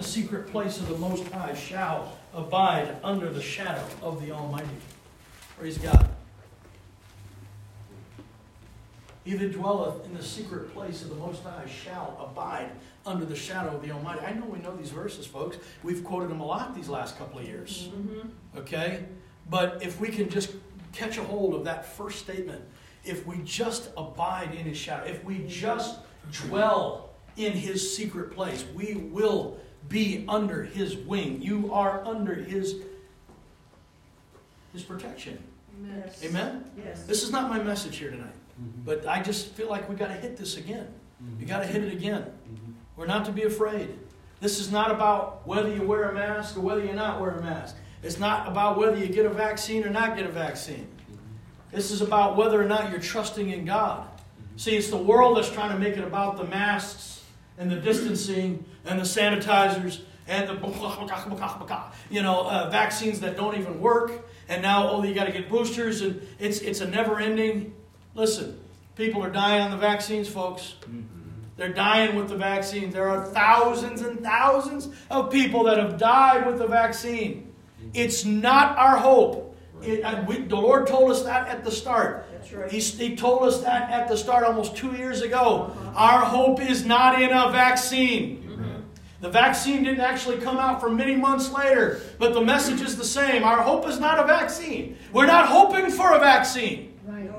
The secret place of the Most High shall abide under the shadow of the Almighty. Praise God. He that dwelleth in the secret place of the Most High shall abide under the shadow of the Almighty. I know we know these verses, folks. We've quoted them a lot these last couple of years. Mm-hmm. Okay? But if we can just catch a hold of that first statement, if we just abide in His shadow, if we just dwell in His secret place, we will be under His wing. You are under His, His protection. Yes. Amen? Yes. This is not my message here tonight, mm-hmm. but I just feel like we got to hit this again. You got to hit it again. Mm-hmm. We're not to be afraid. This is not about whether you wear a mask or whether you're not wearing a mask. It's not about whether you get a vaccine or not get a vaccine. Mm-hmm. This is about whether or not you're trusting in God. See, it's the world that's trying to make it about the masks and the distancing and the sanitizers and the you know uh, vaccines that don't even work. And now, oh, you got to get boosters, and it's it's a never ending. Listen, people are dying on the vaccines, folks. They're dying with the vaccine. There are thousands and thousands of people that have died with the vaccine. It's not our hope. It, uh, we, the Lord told us that at the start. That's right. He, he told us that at the start almost two years ago. Our hope is not in a vaccine. The vaccine didn't actually come out for many months later, but the message is the same. Our hope is not a vaccine. We're not hoping for a vaccine. Right.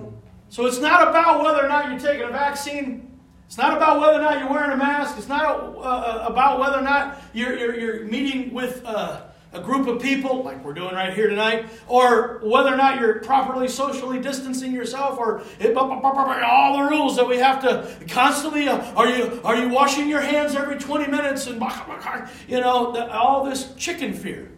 So it's not about whether or not you're taking a vaccine. It's not about whether or not you're wearing a mask. It's not uh, about whether or not you're, you're, you're meeting with uh, a group of people, like we're doing right here tonight, or whether or not you're properly socially distancing yourself, or it, all the rules that we have to constantly. Uh, are you are you washing your hands every 20 minutes and you know the, all this chicken fear?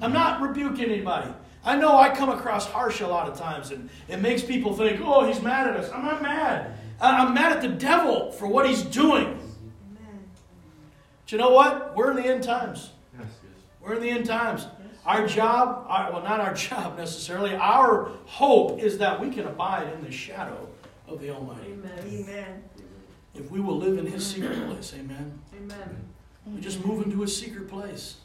I'm not rebuking anybody. I know I come across harsh a lot of times, and it makes people think, "Oh, he's mad at us." I'm not mad. I- I'm mad at the devil for what he's doing. Amen. But you know what? We're in the end times. We're in the end times. Our job, our, well, not our job necessarily, our hope is that we can abide in the shadow of the Almighty. Amen. Amen. If we will live in His secret place, amen. Amen. We just move into His secret place.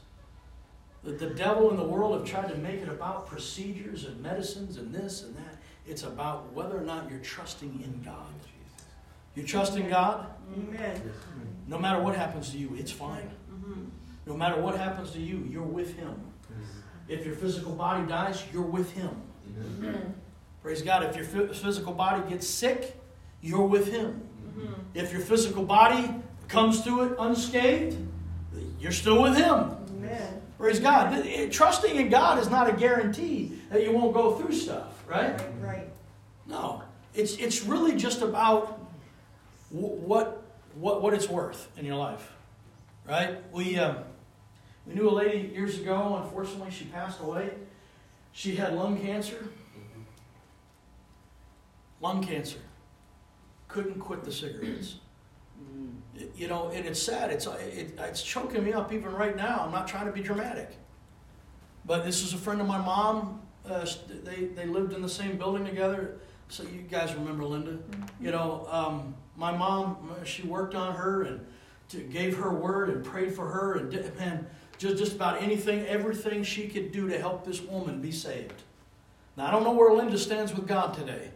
The, the devil and the world have tried to make it about procedures and medicines and this and that. It's about whether or not you're trusting in God. You trust in God, Amen. no matter what happens to you, it's fine. Mhm. No matter what happens to you, you're with Him. If your physical body dies, you're with Him. Amen. Praise God. If your physical body gets sick, you're with Him. Mhm. If your physical body comes through it unscathed, you're still with Him. Amen. Praise God. Trusting in God is not a guarantee that you won't go through stuff, right? Right. No. It's, it's really just about wh- what, what, what it's worth in your life, right? We, um, we knew a lady years ago, unfortunately, she passed away. She had lung cancer. Lung cancer. Couldn't quit the cigarettes. It- you know, and it's sad. It's, it, it's choking me up even right now. I'm not trying to be dramatic. But this is a friend of my mom. Uh, they, they lived in the same building together. So you guys remember Linda? You know, um, my mom, she worked on her and to, gave her word and prayed for her and did, man, just, just about anything, everything she could do to help this woman be saved. Now, I don't know where Linda stands with God today,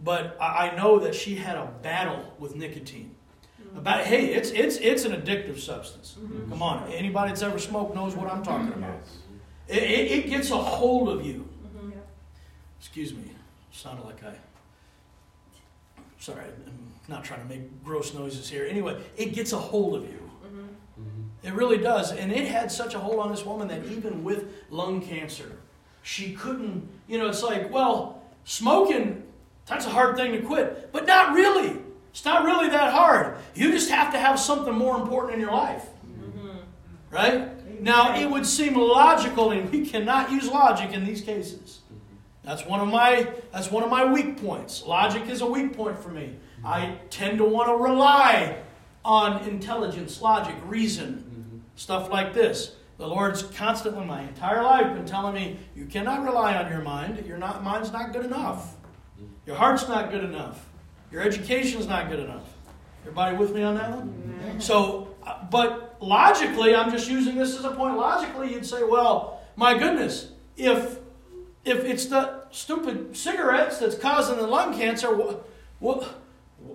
but I, I know that she had a battle with nicotine. Mm-hmm. About hey, it's it's it's an addictive substance. Mm-hmm. Come on, anybody that's ever smoked knows what I'm talking mm-hmm. about. It, it, it gets a hold of you. Mhm. Excuse me, sounded like I. Sorry, I'm not trying to make gross noises here. Anyway, it gets a hold of you. It really does. And it had such a hold on this woman that even with lung cancer, she couldn't, you know, it's like, well, smoking, that's a hard thing to quit. But not really. It's not really that hard. You just have to have something more important in your life. Mhm. Right? Now, it would seem logical, and we cannot use logic in these cases. That's one of my that's one of my weak points. Logic is a weak point for me. I tend to want to rely on intelligence, logic, reason, stuff like this. The Lord's constantly, my entire life, been telling me, you cannot rely on your mind. Your not, mind's not good enough. Your heart's not good enough. Your education's not good enough. Everybody with me on that one? So, uh, but logically, I'm just using this as a point. Logically, you'd say, well, my goodness, if if it's the stupid cigarettes that's causing the lung cancer, well, well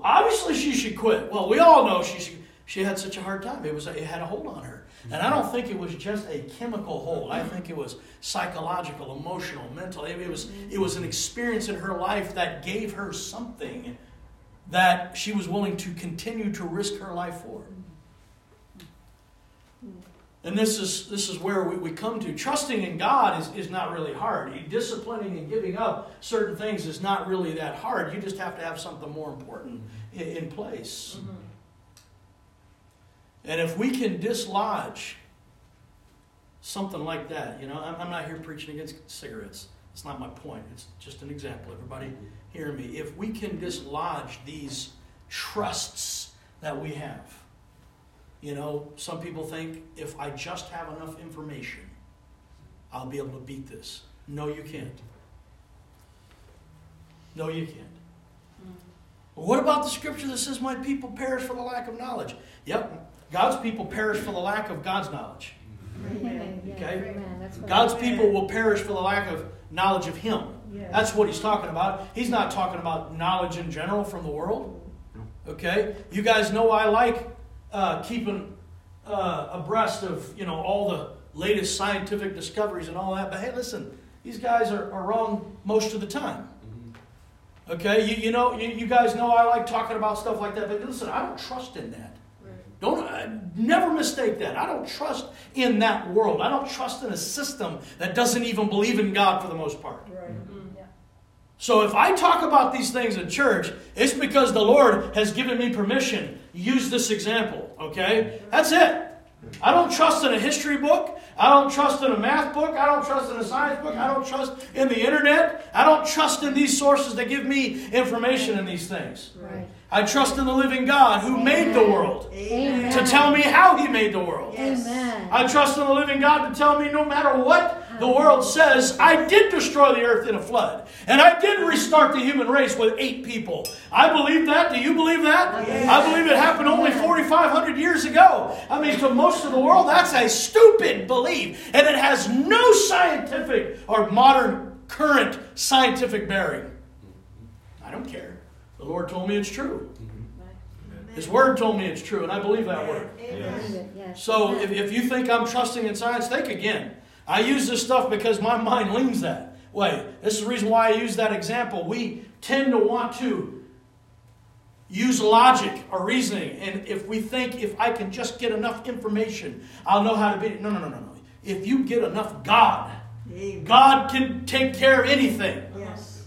obviously she should quit. Well, we all know she should, she had such a hard time. It was it had a hold on her. And I don't think it was just a chemical hold. I think it was psychological, emotional, mental. It, was it was an experience in her life that gave her something that she was willing to continue to risk her life for. And this is, this is where we, we come to. Trusting in God is, is not really hard. Disciplining and giving up certain things is not really that hard. You just have to have something more important in, in place. Mm-hmm. And if we can dislodge something like that, you know, I'm, I'm not here preaching against cigarettes. It's not my point. It's just an example. Everybody hear me. If we can dislodge these trusts that we have, you know, some people think if I just have enough information, I'll be able to beat this. No, you can't. No, you can't. Mm. what about the scripture that says, My people perish for the lack of knowledge? Yep, God's people perish for the lack of God's knowledge. Okay? God's people will perish for the lack of knowledge of Him. That's what He's talking about. He's not talking about knowledge in general from the world. Okay? You guys know I like uh, keeping uh, abreast of you know all the latest scientific discoveries and all that. But hey, listen, these guys are, are wrong most of the time. Mm-hmm. Okay, you, you know, you, you guys know I like talking about stuff like that, but listen, I don't trust in that. Don't uh, never mistake that. I don't trust in that world. I don't trust in a system that doesn't even believe in God for the most part. Right. Mm-hmm. So if I talk about these things in church, it's because the Lord has given me permission. Use this example, okay? That's it. I don't trust in a history book. I don't trust in a math book. I don't trust in a science book. I don't trust in the internet. I don't trust in these sources that give me information in these things. Right. I trust in the living God who Amen. made the world Amen. to tell me how he made the world. Yes. I trust in the living God to tell me no matter what the world says, I did destroy the earth in a flood. And I did restart the human race with eight people. I believe that. Do you believe that? Yes. I believe it happened only 4,500 years ago. I mean, to most of the world, that's a stupid belief. And it has no scientific or modern current scientific bearing. I don't care. The Lord told me it's true. Mm-hmm. His word told me it's true, and I believe that word. Yes. So if, if you think I'm trusting in science, think again. I use this stuff because my mind leans that way. This is the reason why I use that example. We tend to want to use logic or reasoning, and if we think if I can just get enough information, I'll know how to beat it. No, no, no, no, no. If you get enough God, God can take care of anything.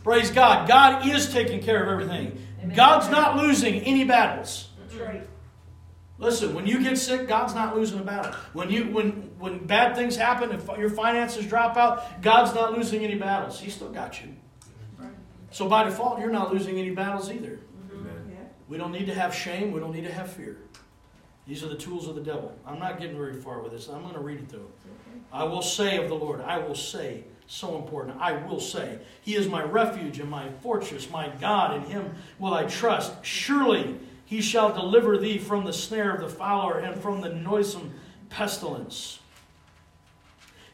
Praise God. God is taking care of everything. Amen. God's not losing any battles. That's right. Listen, when you get sick, God's not losing a battle. When you when when bad things happen, if your finances drop out, God's not losing any battles. He still got you. So by default, you're not losing any battles either. Mm-hmm. We don't need to have shame. We don't need to have fear. These are the tools of the devil. I'm not getting very far with this. I'm going to read it though. I will say of the Lord, I will say, so important. I will say, He is my refuge and my fortress, my God, in Him will I trust. Surely He shall deliver thee from the snare of the fowler and from the noisome pestilence.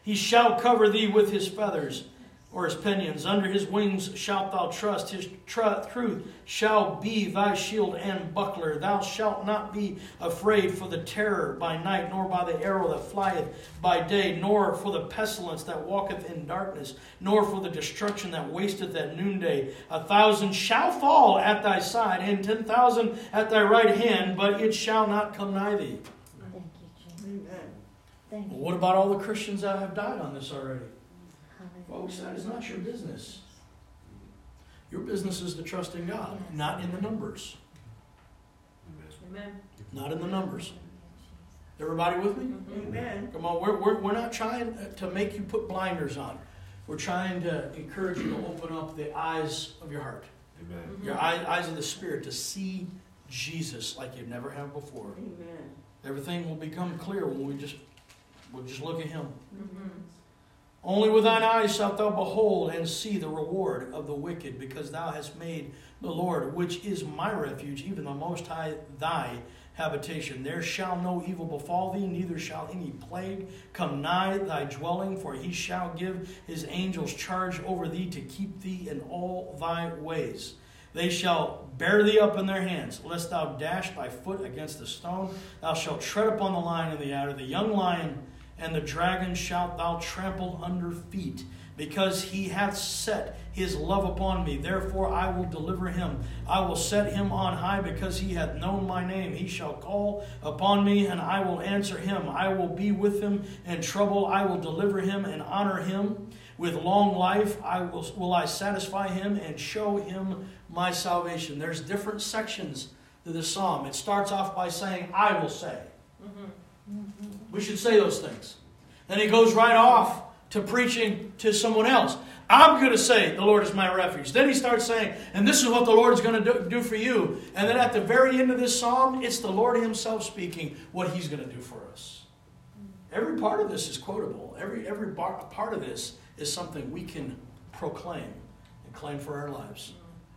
He shall cover thee with His feathers or his pinions. Under his wings shalt thou trust. His tr- truth shall be thy shield and buckler. Thou shalt not be afraid for the terror by night, nor by the arrow that flieth by day, nor for the pestilence that walketh in darkness, nor for the destruction that wasteth at noonday. A thousand shall fall at thy side, and ten thousand at thy right hand, but it shall not come nigh thee. Thank you, Thank you. Well, what about all the Christians that have died on this already? Folks, that is not your business. Your business is to trust in God, not in the numbers. Amen. Not in the numbers. Everybody with me? Amen. Come on, we're, we're, we're not trying to make you put blinders on. We're trying to encourage you to open up the eyes of your heart, Amen. your eye, eyes of the Spirit, to see Jesus like you've never have before. Amen. Everything will become clear when we just, we'll just look at Him. Mm-hmm. Only with thine eyes shalt thou behold and see the reward of the wicked, because thou hast made the Lord, which is my refuge, even the Most High, thy habitation. There shall no evil befall thee, neither shall any plague come nigh thy dwelling, for he shall give his angels charge over thee to keep thee in all thy ways. They shall bear thee up in their hands, lest thou dash thy foot against a stone. Thou shalt tread upon the lion and the adder, the young lion and the dragon shalt thou trample under feet because he hath set his love upon me. Therefore I will deliver him. I will set him on high because he hath known my name. He shall call upon me, and I will answer him. I will be with him in trouble. I will deliver him and honor him. With long life I will, will I satisfy him and show him my salvation. There's different sections to this psalm. It starts off by saying, I will say. Mm-hmm. We should say those things. Then he goes right off to preaching to someone else. I'm going to say, The Lord is my refuge. Then he starts saying, And this is what the Lord is going to do, do, for you. And then at the very end of this psalm, it's the Lord himself speaking what he's going to do for us. Every part of this is quotable. Every, every part of this is something we can proclaim and claim for our lives,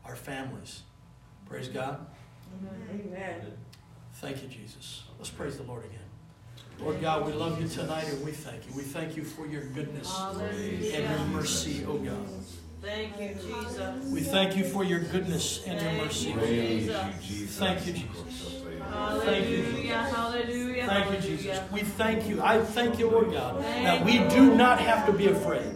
our families. Praise God. Amen. Thank you, Jesus. Let's praise the Lord again. Lord God, we love you tonight and we thank you. We thank you for your goodness Hallelujah. and your mercy, oh God. Thank you, Jesus. We thank you for your goodness and your mercy. Thank you, Jesus. Thank you, Jesus. Hallelujah. Thank you, Jesus. We thank you. I thank you, Lord God, that we do not have to be afraid.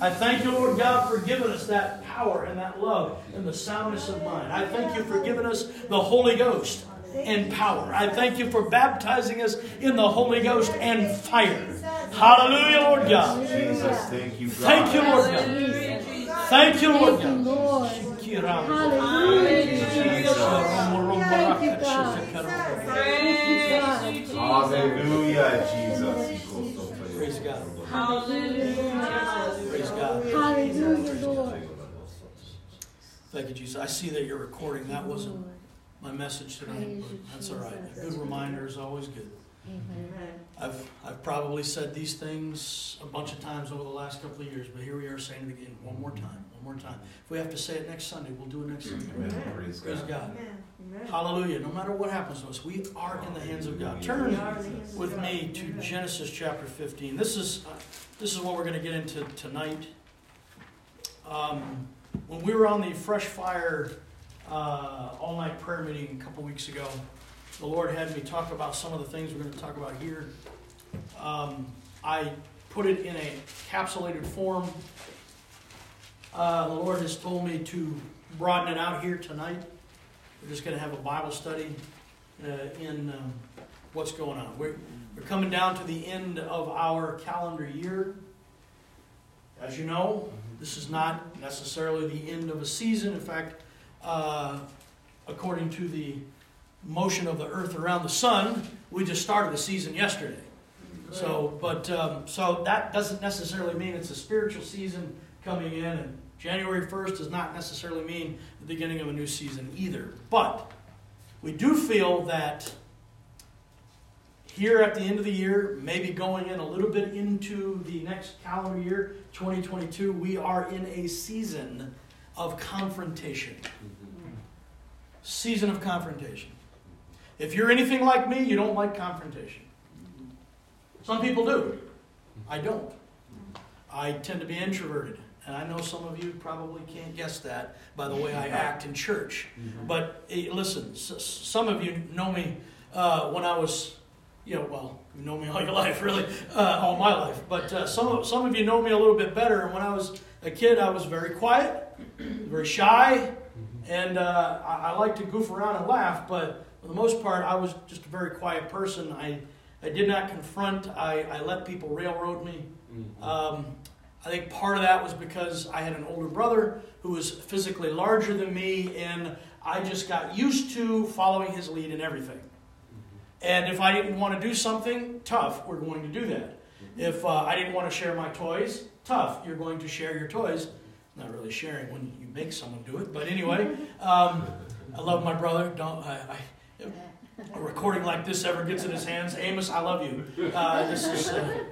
I thank you, Lord God, for giving us that power and that love and the soundness of mind. I thank you for giving us the Holy Ghost and power. I thank you for baptizing us in the Holy Ghost and fire. Hallelujah, Lord God. Jesus, thank you, God. Thank you, Lord God. Thank you, Lord God. Hallelujah, Jesus. Praise God. Hallelujah. Praise God. Hallelujah, Lord. Thank you, Jesus. I see that you're recording. That wasn't my message tonight. That's all right. A good reminder is always good. Amen. I've, I've probably said these things a bunch of times over the last couple of years, but here we are saying it again one more time, one more time. If we have to say it next Sunday, we'll do it next Sunday. Amen. Praise, Praise God. God. Amen. Hallelujah. No matter what happens to us, we are in the hands of God. Turn with me to Genesis chapter 15. This is, uh, this is what we're going to get into tonight. Um, when we were on the Fresh Fire uh, all night prayer meeting a couple weeks ago, the Lord had me talk about some of the things we're going to talk about here. Um, I put it in a capsulated form. Uh, the Lord has told me to broaden it out here tonight. We're just going to have a Bible study uh, in um, what's going on. We're, we're coming down to the end of our calendar year. As you know, this is not necessarily the end of a season. In fact, uh, according to the motion of the earth around the sun, we just started the season yesterday. So, but um, so that doesn't necessarily mean it's a spiritual season coming in, and January 1st does not necessarily mean the beginning of a new season either. But we do feel that here at the end of the year, maybe going in a little bit into the next calendar year, 2022, we are in a season of confrontation. Season of confrontation. If you're anything like me, you don't like confrontation. Some people do. I don't. I tend to be introverted. And I know some of you probably can't guess that by the way I act in church. But hey, listen, some of you know me uh, when I was, you know, well, you know me all your life, really, uh, all my life. But uh, some, of, some of you know me a little bit better. And when I was a kid, I was very quiet, very shy, and uh, I, I like to goof around and laugh, but for the most part, I was just a very quiet person. I, I did not confront, I, I let people railroad me. Um, I think part of that was because I had an older brother who was physically larger than me, and I just got used to following his lead in everything. And if I didn't want to do something, tough, we're going to do that. If uh, I didn't want to share my toys, tough, you're going to share your toys. Not really sharing when you make someone do it, but anyway, um, I love my brother. Don't I, I a recording like this ever gets in his hands, Amos, I love you. Uh, this is uh,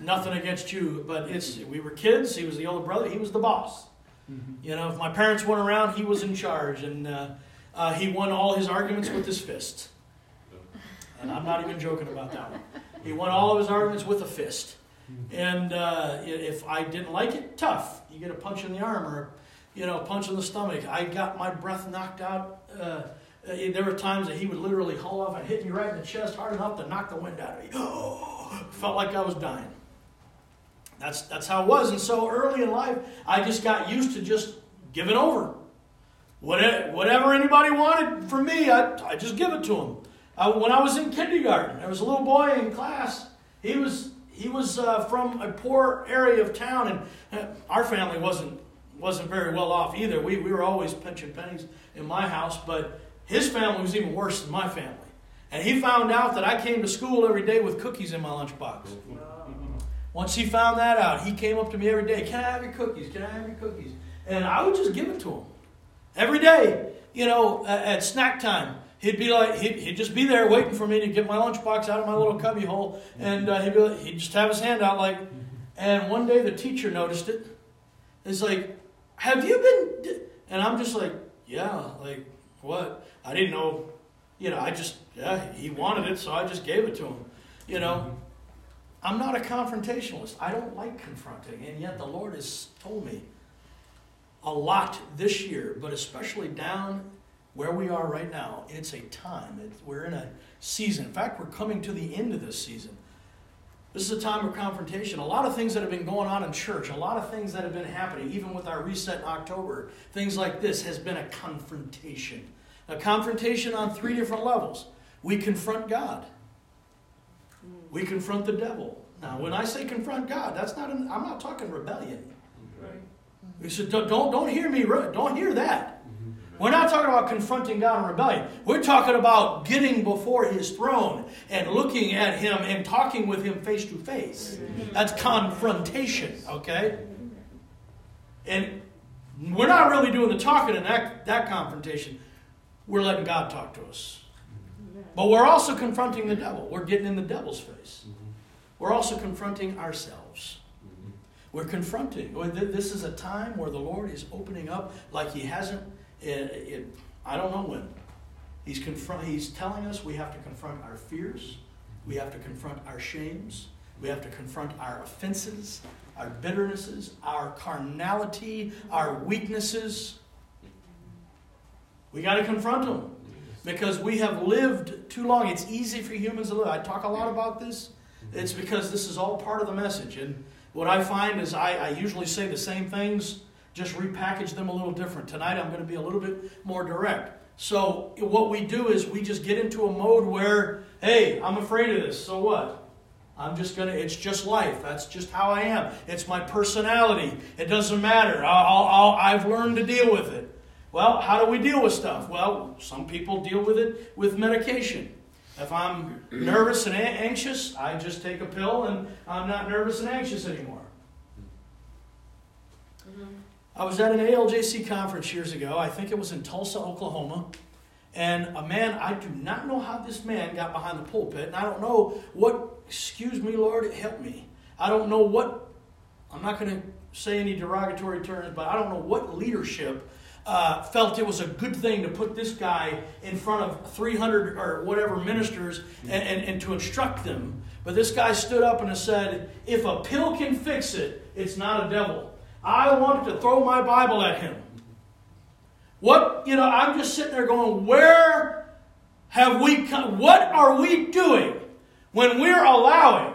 nothing against you, but it's we were kids. He was the older brother. He was the boss. Mm-hmm. You know, if my parents weren't around, he was in charge, and uh, uh he won all his arguments with his fists. And I'm not even joking about that one. He won all of his arguments with a fist. And uh, if I didn't like it, tough. You get a punch in the arm or, you know, a punch in the stomach. I got my breath knocked out. Uh, there were times that he would literally haul off and hit me right in the chest hard enough to knock the wind out of me. Felt like I was dying. That's, that's how it was. And so early in life, I just got used to just giving over. Whatever anybody wanted from me, I, I just give it to them. I, when I was in kindergarten, there was a little boy in class. He was he was uh, from a poor area of town, and uh, our family wasn't wasn't very well off either. We we were always pinching pennies in my house, but his family was even worse than my family. And he found out that I came to school every day with cookies in my lunchbox. Once he found that out, he came up to me every day. Can I have your cookies? Can I have your cookies? And I would just give it to him every day. You know, at snack time, he'd be like, he'd, he'd just be there waiting for me to get my lunchbox out of my little cubby hole, and uh, he'd, be like, he'd just have his hand out like. And one day the teacher noticed it. It's like, have you been? And I'm just like, yeah, like what? I didn't know. You know, I just yeah, he wanted it, so I just gave it to him. You know, I'm not a confrontationalist. I don't like confronting, and yet the Lord has told me a lot this year, but especially down where we are right now, it's a time. we're in a season. In fact, we're coming to the end of this season. This is a time of confrontation. A lot of things that have been going on in church, a lot of things that have been happening, even with our reset in October, things like this has been a confrontation. A confrontation on three different levels. We confront God. We confront the devil. Now, when I say confront God, that's not. An, I'm not talking rebellion. Right. We said, don't, don't hear me. Don't hear that. We're not talking about confronting God in rebellion. We're talking about getting before His throne and looking at Him and talking with Him face to face. That's confrontation, okay? And we're not really doing the talking in that, that confrontation. We're letting God talk to us. But we're also confronting the devil. We're getting in the devil's face. We're also confronting ourselves. We're confronting. This is a time where the Lord is opening up like He hasn't it, it, I don't know when. He's, confront, he's telling us we have to confront our fears, we have to confront our shames, we have to confront our offenses, our bitternesses, our carnality, our weaknesses. We got to confront them because we have lived too long. It's easy for humans to live. I talk a lot about this. It's because this is all part of the message. And what I find is I, I usually say the same things just repackage them a little different. Tonight I'm going to be a little bit more direct. So what we do is we just get into a mode where, hey, I'm afraid of this. So what? I'm just gonna. It's just life. That's just how I am. It's my personality. It doesn't matter. i have learned to deal with it. Well, how do we deal with stuff? Well, some people deal with it with medication. If I'm nervous and anxious, I just take a pill and I'm not nervous and anxious anymore. I was at an ALJC conference years ago. I think it was in Tulsa, Oklahoma. And a man, I do not know how this man got behind the pulpit, and I don't know what, excuse me, Lord, help me. I don't know what, I'm not going to say any derogatory terms, but I don't know what leadership uh, felt it was a good thing to put this guy in front of 300 or whatever ministers and, and, and to instruct them. But this guy stood up and said, If a pill can fix it, it's not a devil. I wanted to throw my Bible at him. What, you know, I'm just sitting there going, where have we come? What are we doing when we're allowing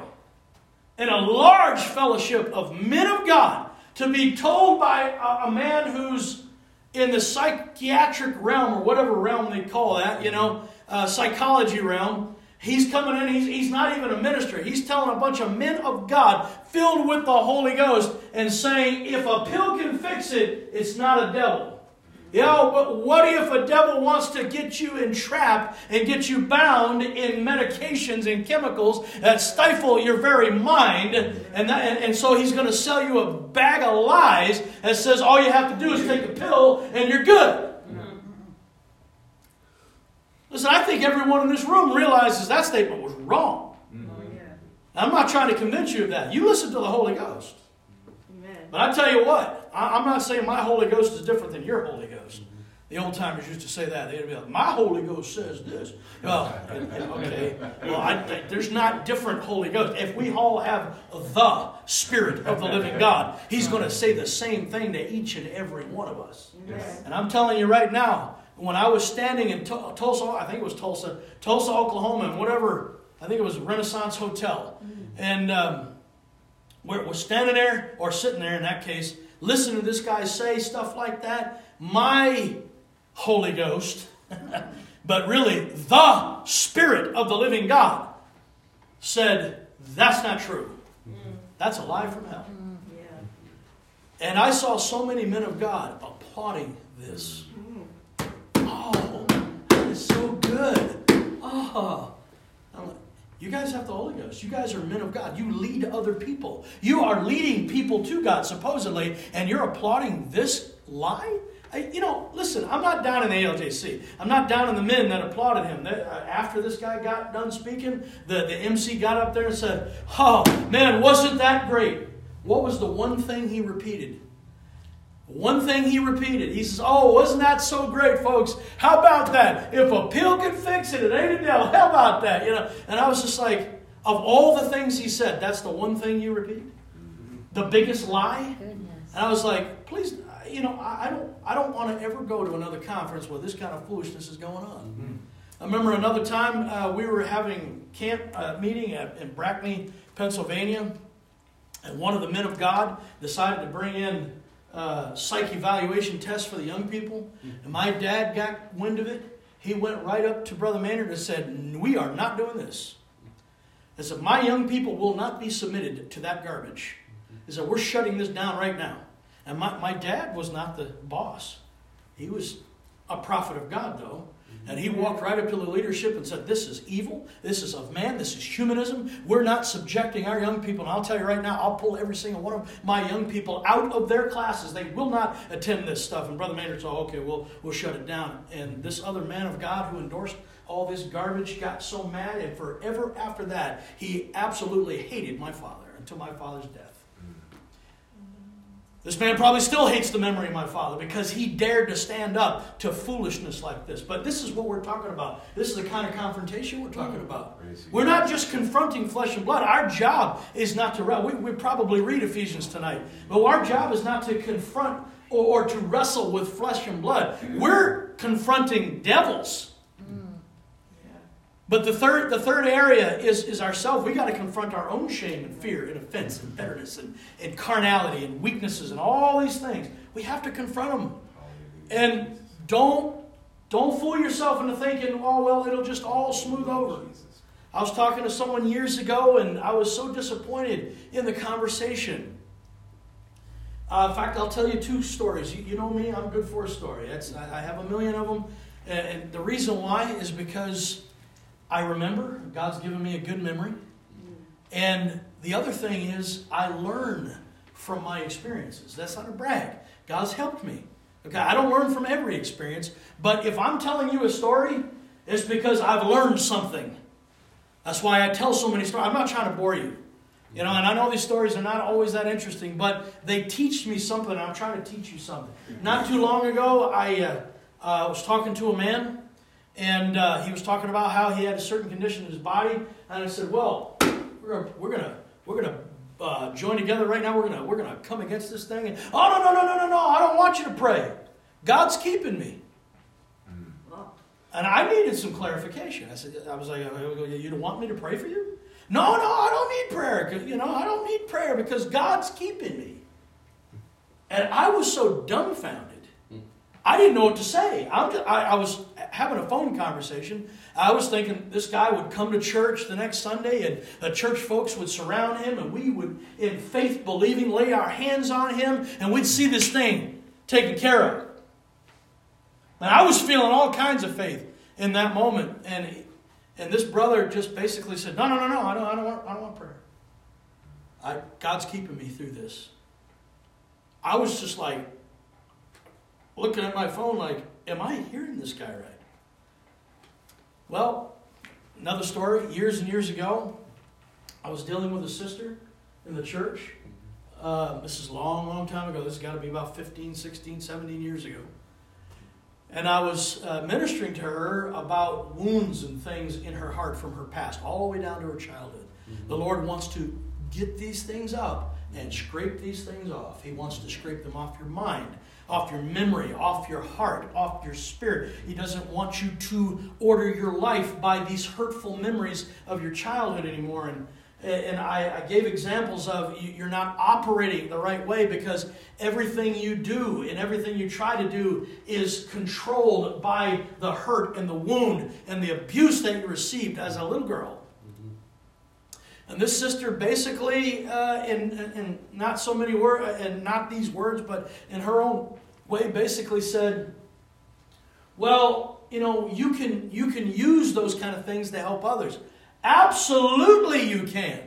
in a large fellowship of men of God to be told by a, a man who's in the psychiatric realm or whatever realm they call that, you know, uh, psychology realm, He's coming in, he's, he's not even a minister. He's telling a bunch of men of God filled with the Holy Ghost and saying, if a pill can fix it, it's not a devil. Yeah, but what if a devil wants to get you entrapped and get you bound in medications and chemicals that stifle your very mind? And, that, and, and so he's going to sell you a bag of lies that says all you have to do is take a pill and you're good. Listen, I think everyone in this room realizes that statement was wrong. Mm-hmm. I'm not trying to convince you of that. You listen to the Holy Ghost. Amen. But I tell you what, I, am not saying my Holy Ghost is different than your Holy Ghost. The old timers used to say that. They'd be like, "My Holy Ghost says this." Well, okay. Well, I, there's not different Holy Ghost. If we all have the Spirit of the living God, He's going to say the same thing to each and every one of us. Yes. And I'm telling you right now, when I was standing in Tulsa, I think it was Tulsa, Tulsa, Oklahoma, and whatever, I think it was Renaissance Hotel, mm. and um, we're, we're standing there or sitting there in that case, listening to this guy say stuff like that. My Holy Ghost, but really the Spirit of the living God, said, That's not true. Mm. That's a lie from hell. Mm, yeah. And I saw so many men of God applauding this. Is so good. Oh. Like, you guys have the Holy Ghost. You guys are men of God. You lead other people. You are leading people to God, supposedly, and you're applauding this lie? I, you know, listen, I'm not down in the ALJC. I'm not down in the men that applauded him. They, uh, after this guy got done speaking, the, the MC got up there and said, Oh, man, wasn't that great? What was the one thing he repeated? One thing he repeated. He says, Oh, wasn't that so great, folks? How about that? If a pill can fix it, it ain't a devil. How about that? You know, and I was just like, of all the things he said, that's the one thing you repeat? The biggest lie? Goodness. And I was like, please, you know, I, I don't, I don't want to ever go to another conference where this kind of foolishness is going on. I remember another time uh, we were having camp uh, meeting at, in Brackney, Pennsylvania, and one of the men of God decided to bring in uh, psych evaluation test for the young people. And my dad got wind of it. He went right up to Brother Maynard and said, "We are not doing this." He said, "My young people will not be submitted to that garbage." He said, "We're shutting this down right now." And my, my dad was not the boss. He was a prophet of God, though. And he walked right up to the leadership and said, This is evil. This is of man. This is humanism. We're not subjecting our young people. And I'll tell you right now, I'll pull every single one of my young people out of their classes. They will not attend this stuff. And Brother Maynard said, Okay, we'll, we'll shut it down. And this other man of God who endorsed all this garbage got so mad. And forever after that, he absolutely hated my father until my father's death. This man probably still hates the memory of my father because he dared to stand up to foolishness like this. But this is what we're talking about. This is the kind of confrontation we're talking about. We're not just confronting flesh and blood. Our job is not to, we, we probably read Ephesians tonight, but our job is not to confront or, or to wrestle with flesh and blood. We're confronting devils. But the third, the third area is, is ourselves. We got to confront our own shame and fear and offense and bitterness and, and carnality and weaknesses and all these things. We have to confront them. And don't don't fool yourself into thinking, oh well, it'll just all smooth over. I was talking to someone years ago, and I was so disappointed in the conversation. Uh, in fact, I'll tell you two stories. You, you know me; I'm good for a story. That's, I, I have a million of them, and, and the reason why is because I remember. God's given me a good memory, and the other thing is I learn from my experiences. That's not a brag. God's helped me. Okay, I don't learn from every experience, but if I'm telling you a story, it's because I've learned something. That's why I tell so many stories. I'm not trying to bore you. You know, and I know these stories are not always that interesting, but they teach me something. I'm trying to teach you something. Not too long ago, I uh, uh, was talking to a man, and uh, he was talking about how he had a certain condition in his body, and I said, "Well, we're gonna, we're gonna, we're gonna uh, join together right now. We're gonna, we're gonna come against this thing." And oh no, no, no, no, no, no! I don't want you to pray. God's keeping me. And I needed some clarification. I said, I was like, you don't want me to pray for you? No, no, I don't need prayer. You know, I don't need prayer because God's keeping me. And I was so dumbfounded. I didn't know what to say. I'm just, I, I was having a phone conversation. I was thinking this guy would come to church the next Sunday and the church folks would surround him and we would, in faith believing, lay our hands on him and we'd see this thing taken care of. And I was feeling all kinds of faith in that moment. And, and this brother just basically said, No, no, no, no, I don't, I don't, want, I don't want prayer. I, God's keeping me through this. I was just like looking at my phone, like, Am I hearing this guy right? Well, another story. Years and years ago, I was dealing with a sister in the church. Uh, this is a long, long time ago. This has got to be about 15, 16, 17 years ago. and I was uh, ministering to her about wounds and things in her heart from her past, all the way down to her childhood. Mm-hmm. The Lord wants to get these things up and scrape these things off. He wants to scrape them off your mind, off your memory, off your heart, off your spirit. He doesn't want you to order your life by these hurtful memories of your childhood anymore. And and I, I, gave examples of you're not operating the right way because everything you do and everything you try to do is controlled by the hurt and the wound and the abuse that you received as a little girl. And this sister basically, uh, in, in not so many words, uh, and not these words, but in her own way, basically said, "Well, you know, you can you can use those kind of things to help others." Absolutely, you can.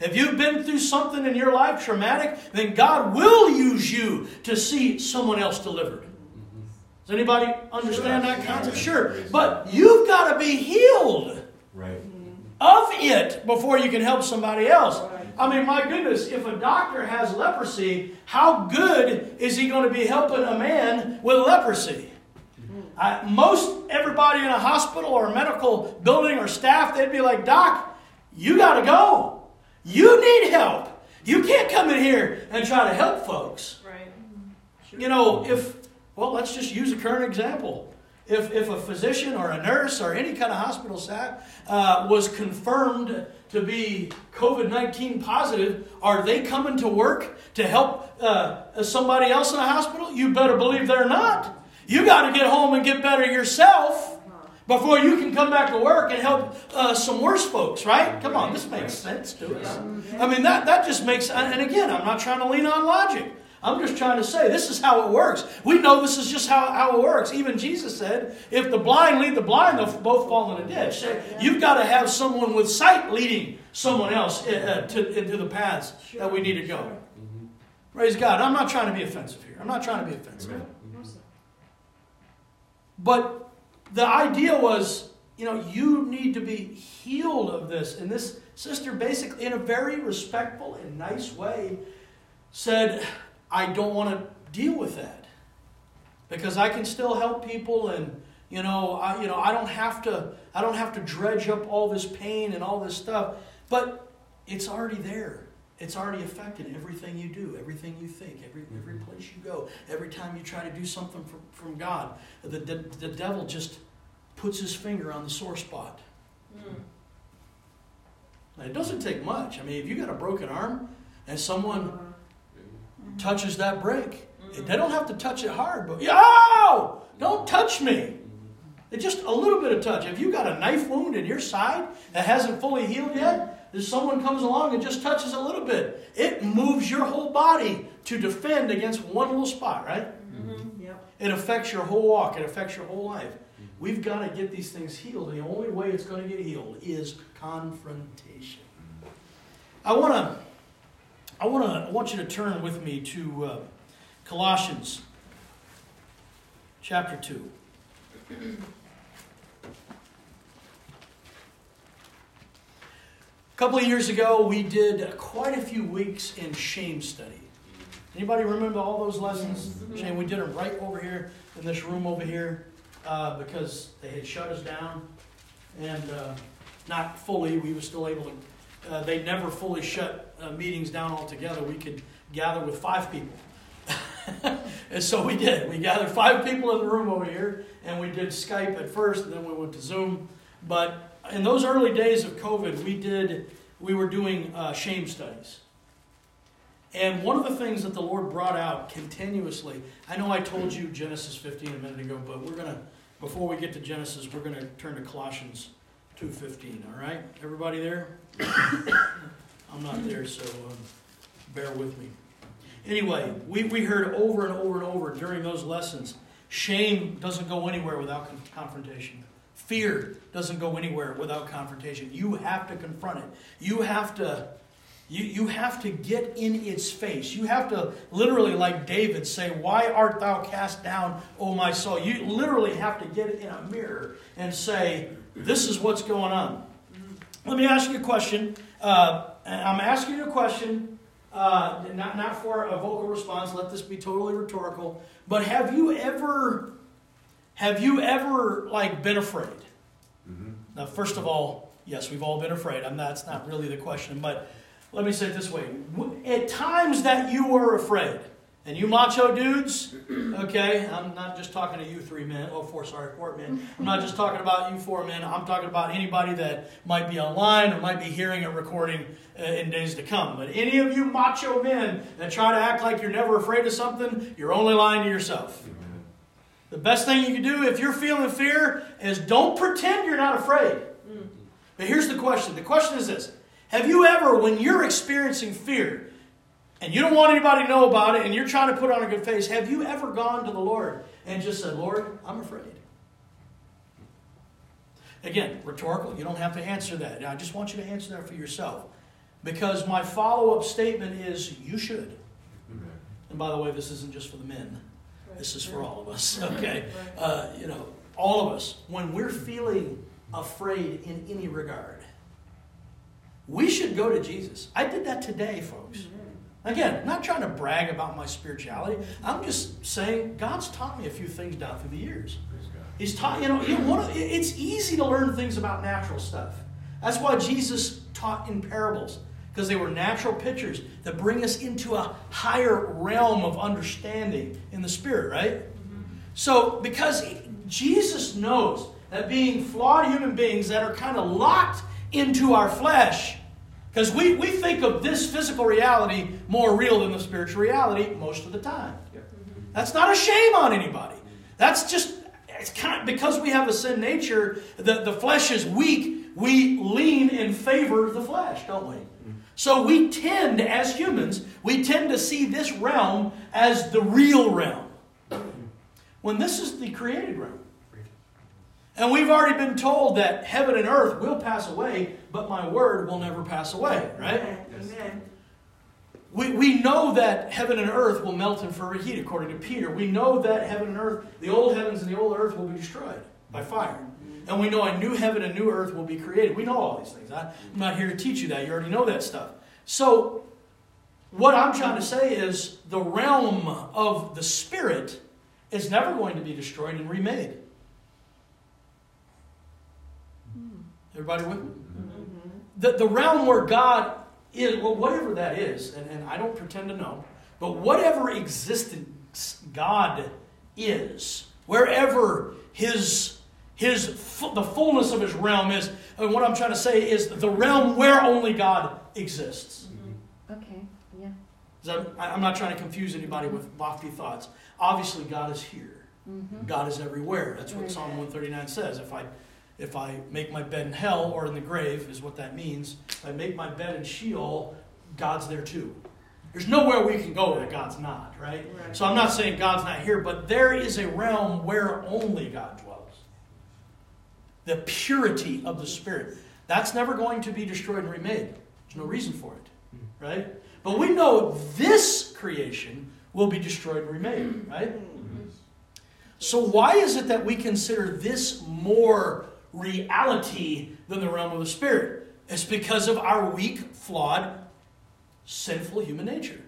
If you've been through something in your life traumatic, then God will use you to see someone else delivered. Does anybody understand that concept? Sure. But you've got to be healed right. Of it before you can help somebody else. I mean, my goodness, if a doctor has leprosy, how good is he going to be helping a man with leprosy? I, most everybody in a hospital or a medical building or staff, they'd be like, Doc, you got to go. You need help. You can't come in here and try to help folks. Right. Sure. You know, if, well, let's just use a current example. If, if a physician or a nurse or any kind of hospital staff uh, was confirmed to be COVID 19 positive, are they coming to work to help uh, somebody else in a hospital? You better believe they're not. You got to get home and get better yourself before you can come back to work and help uh, some worse folks, right? Come on, this makes sense to us. I mean, that, that just makes, and again, I'm not trying to lean on logic. I'm just trying to say this is how it works. We know this is just how, how it works. Even Jesus said, if the blind lead the blind, they'll both fall in a ditch. You've got to have someone with sight leading someone else uh, to, into the paths that we need to go. Praise God. I'm not trying to be offensive here. I'm not trying to be offensive. Amen. But the idea was, you know, you need to be healed of this. And this sister basically, in a very respectful and nice way, said, I don't want to deal with that. Because I can still help people and you know, I, you know, I don't have to I don't have to dredge up all this pain and all this stuff. But it's already there. It's already affected everything you do, everything you think, every, every mm-hmm. place you go, every time you try to do something from, from God. The, the, the devil just puts his finger on the sore spot. Mm. It doesn't take much. I mean, if you got a broken arm and someone mm-hmm. Touches that break, mm-hmm. they don't have to touch it hard, but, yo, don't touch me. It's just a little bit of touch. If you got a knife wound in your side that hasn't fully healed yet, if someone comes along and just touches a little bit, it moves your whole body to defend against one little spot, right? Mm-hmm. Yep. It affects your whole walk, it affects your whole life. We've got to get these things healed. And the only way it's going to get healed is confrontation. I want to I want to I want you to turn with me to uh, Colossians chapter 2. A couple of years ago, we did quite a few weeks in shame study. Anybody remember all those lessons? Shame, we did them right over here in this room over here uh, because they had shut us down, and uh, not fully. We were still able to. Uh, they never fully shut uh, meetings down altogether. We could gather with five people. and so we did. We gathered five people in the room over here, and we did Skype at first, and then we went to Zoom. But in those early days of COVID, we did we were doing uh, shame studies. And one of the things that the Lord brought out continuously, I know I told you Genesis 15 a minute ago, but we're going to, before we get to Genesis, we're going to turn to Colossians 2.15, all right? Everybody there? I'm not there, so um, bear with me. Anyway, we, we heard over and over and over during those lessons, shame doesn't go anywhere without confrontation. Fear doesn't go anywhere without confrontation. You have to confront it. You have to you, you have to get in its face. You have to literally, like David, say, Why art thou cast down, O my soul? You literally have to get it in a mirror and say, This is what's going on. Let me ask you a question. Uh, I'm asking you a question, uh, not, not for a vocal response. Let this be totally rhetorical. But have you ever have you ever like been afraid? Mhm. Now, first of all, yes, we've all been afraid. I'm that's not really the question, but let me say it this way: at times that you were afraid, and you macho dudes, okay, I'm not just talking to you three men. Oh, four, sorry, four men. I'm not just talking about you four men. I'm talking about anybody that might be online or might be hearing a recording uh, in days to come. But any of you macho men that try to act like you're never afraid of something, you're only lying to yourself. Amen. The best thing you can do if you're feeling fear is don't pretend you're not afraid. But here's the question the question is this Have you ever, when you're experiencing fear, and you don't want anybody to know about it, and you're trying to put on a good face, have you ever gone to the Lord and just said, Lord, I'm afraid? Again, rhetorical, you don't have to answer that. I just want you to answer that for yourself. Because my follow up statement is, you should. Amen. And by the way, this isn't just for the men. This is for all of us, okay? Right. Uh, you know, all of us, when we're feeling afraid in any regard, we should go to Jesus. I did that today, folks. Again, not trying to brag about my spirituality. I'm just saying God's taught me a few things down through the years. He's taught, you know, you know, one of, it's easy to learn things about natural stuff. That's why Jesus taught in parables, because they were natural pictures that bring us into a higher realm of understanding in the spirit, right? Mm-hmm. So, because Jesus knows that being flawed human beings that are kind of locked into our flesh, because we, we think of this physical reality more real than the spiritual reality most of the time. That's not a shame on anybody. That's just it's kind of, because we have a sin nature, the, the flesh is weak, we lean in favor of the flesh, don't we? So we tend, as humans, we tend to see this realm as the real realm. When this is the created realm. And we've already been told that heaven and earth will pass away, but my word will never pass away, right? Amen. We, we know that heaven and earth will melt in fervent heat, according to Peter. We know that heaven and earth, the old heavens and the old earth, will be destroyed by mm-hmm. fire. And we know a new heaven and new earth will be created. We know all these things. I, I'm not here to teach you that. You already know that stuff. So, what I'm trying to say is the realm of the Spirit is never going to be destroyed and remade. Everybody with me? the, the realm where God is, well, whatever that is, and, and I don't pretend to know, but whatever existence God is, wherever His His the fullness of His realm is, and what I'm trying to say is the realm where only God exists. Okay, yeah. 'Cause I'm, I- I'm not trying to confuse anybody with lofty thoughts. Obviously, God is here. Mm-hmm. God is everywhere. That's what Psalm 139 says. If I if I make my bed in hell or in the grave, is what that means. If I make my bed in Sheol, God's there too. There's nowhere we can go that God's not, right? Right. So I'm not saying God's not here, but there is a realm where only God dwells. The purity of the Spirit. That's never going to be destroyed and remade. There's no reason for it, right? But we know this creation will be destroyed and remade, right? Mm-hmm. So, why is it that we consider this more reality than the realm of the spirit? It's because of our weak, flawed, sinful human nature.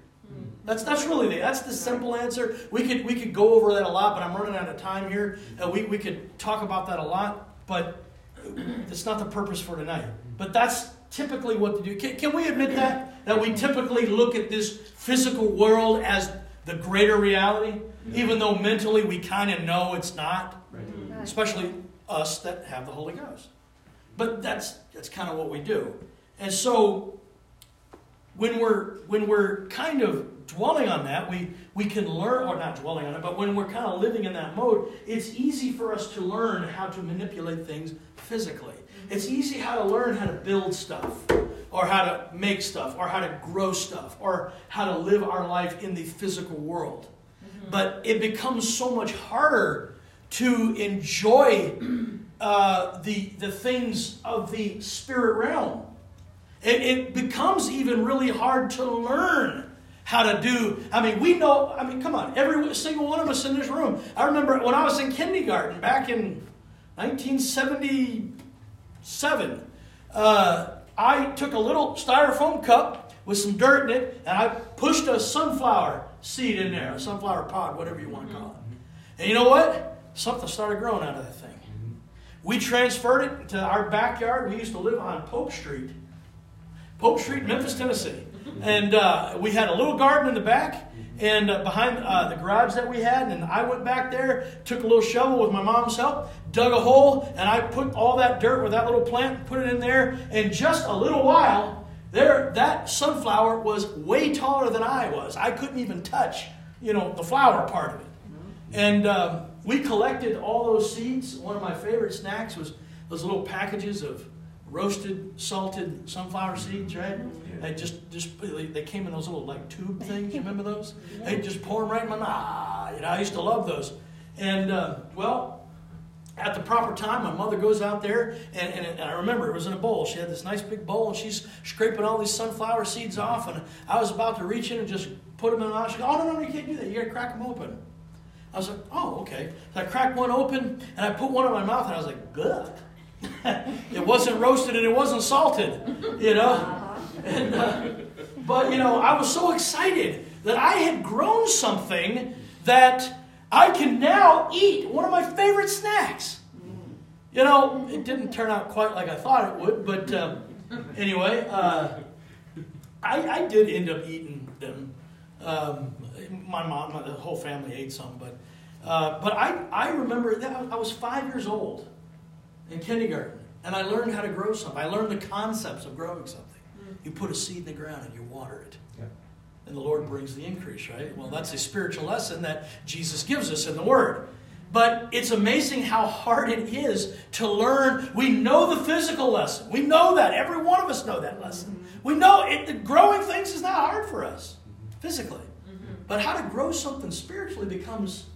That's that's really the that's the simple answer. We could we could go over that a lot, but I'm running out of time here. Uh, we we could talk about that a lot, but it's not the purpose for tonight. But that's typically what to do. Can, can we admit that that we typically look at this physical world as the greater reality, even though mentally we kind of know it's not, especially us that have the Holy Ghost. But that's that's kind of what we do, and so when we're when we're kind of dwelling on that, we we can learn, or not dwelling on it, but when we're kind of living in that mode, it's easy for us to learn how to manipulate things physically. It's easy how to learn how to build stuff, or how to make stuff, or how to grow stuff, or how to live our life in the physical world. Mm-hmm. But it becomes so much harder to enjoy uh, the the things of the spirit realm. It, it becomes even really hard to learn how to do. I mean, we know, I mean, come on, every single one of us in this room. I remember when I was in kindergarten back in 1977, uh, I took a little styrofoam cup with some dirt in it and I pushed a sunflower seed in there, a sunflower pod, whatever you want to call it. And you know what? Something started growing out of that thing. We transferred it to our backyard. We used to live on Pope Street, Pope Street, Memphis, Tennessee. And uh, we had a little garden in the back and uh, behind uh, the garage that we had. And I went back there, took a little shovel with my mom's help, dug a hole, and I put all that dirt with that little plant, put it in there. And just a little while, there that sunflower was way taller than I was. I couldn't even touch, you know, the flower part of it. And um, we collected all those seeds. One of my favorite snacks was those little packages of roasted, salted sunflower seeds, right? They just, just they came in those little like tube things. You remember those? They just pour them right in my mouth. Ah, you know, I used to love those. And uh, well, at the proper time, my mother goes out there, and, and, and, I remember it was in a bowl. She had this nice big bowl, and she's scraping all these sunflower seeds off. And I was about to reach in and just put them in my mouth. She goes, "Oh no, no, you can't do that. You got to crack them open." I was like, "Oh, okay." So I cracked one open, and I put one in my mouth, and I was like, "Good." it wasn't roasted and it wasn't salted, you know. And, uh, but you know, I was so excited that I had grown something that I can now eat. One of my favorite snacks. You know, it didn't turn out quite like I thought it would, but um, anyway, uh, I, I, did end up eating them. Um, my mom, my, the whole family ate some, but uh, but I, I remember that I was five years old in kindergarten, and I learned how to grow something. I learned the concepts of growing something. You put a seed in the ground and you water it. Yeah. And the Lord brings the increase, right? Well, that's a spiritual lesson that Jesus gives us in the Word. But it's amazing how hard it is to learn. We know the physical lesson. We know that. Every one of us know that lesson. We know it, growing things is not hard for us physically. Mm-hmm. But how to grow something spiritually becomes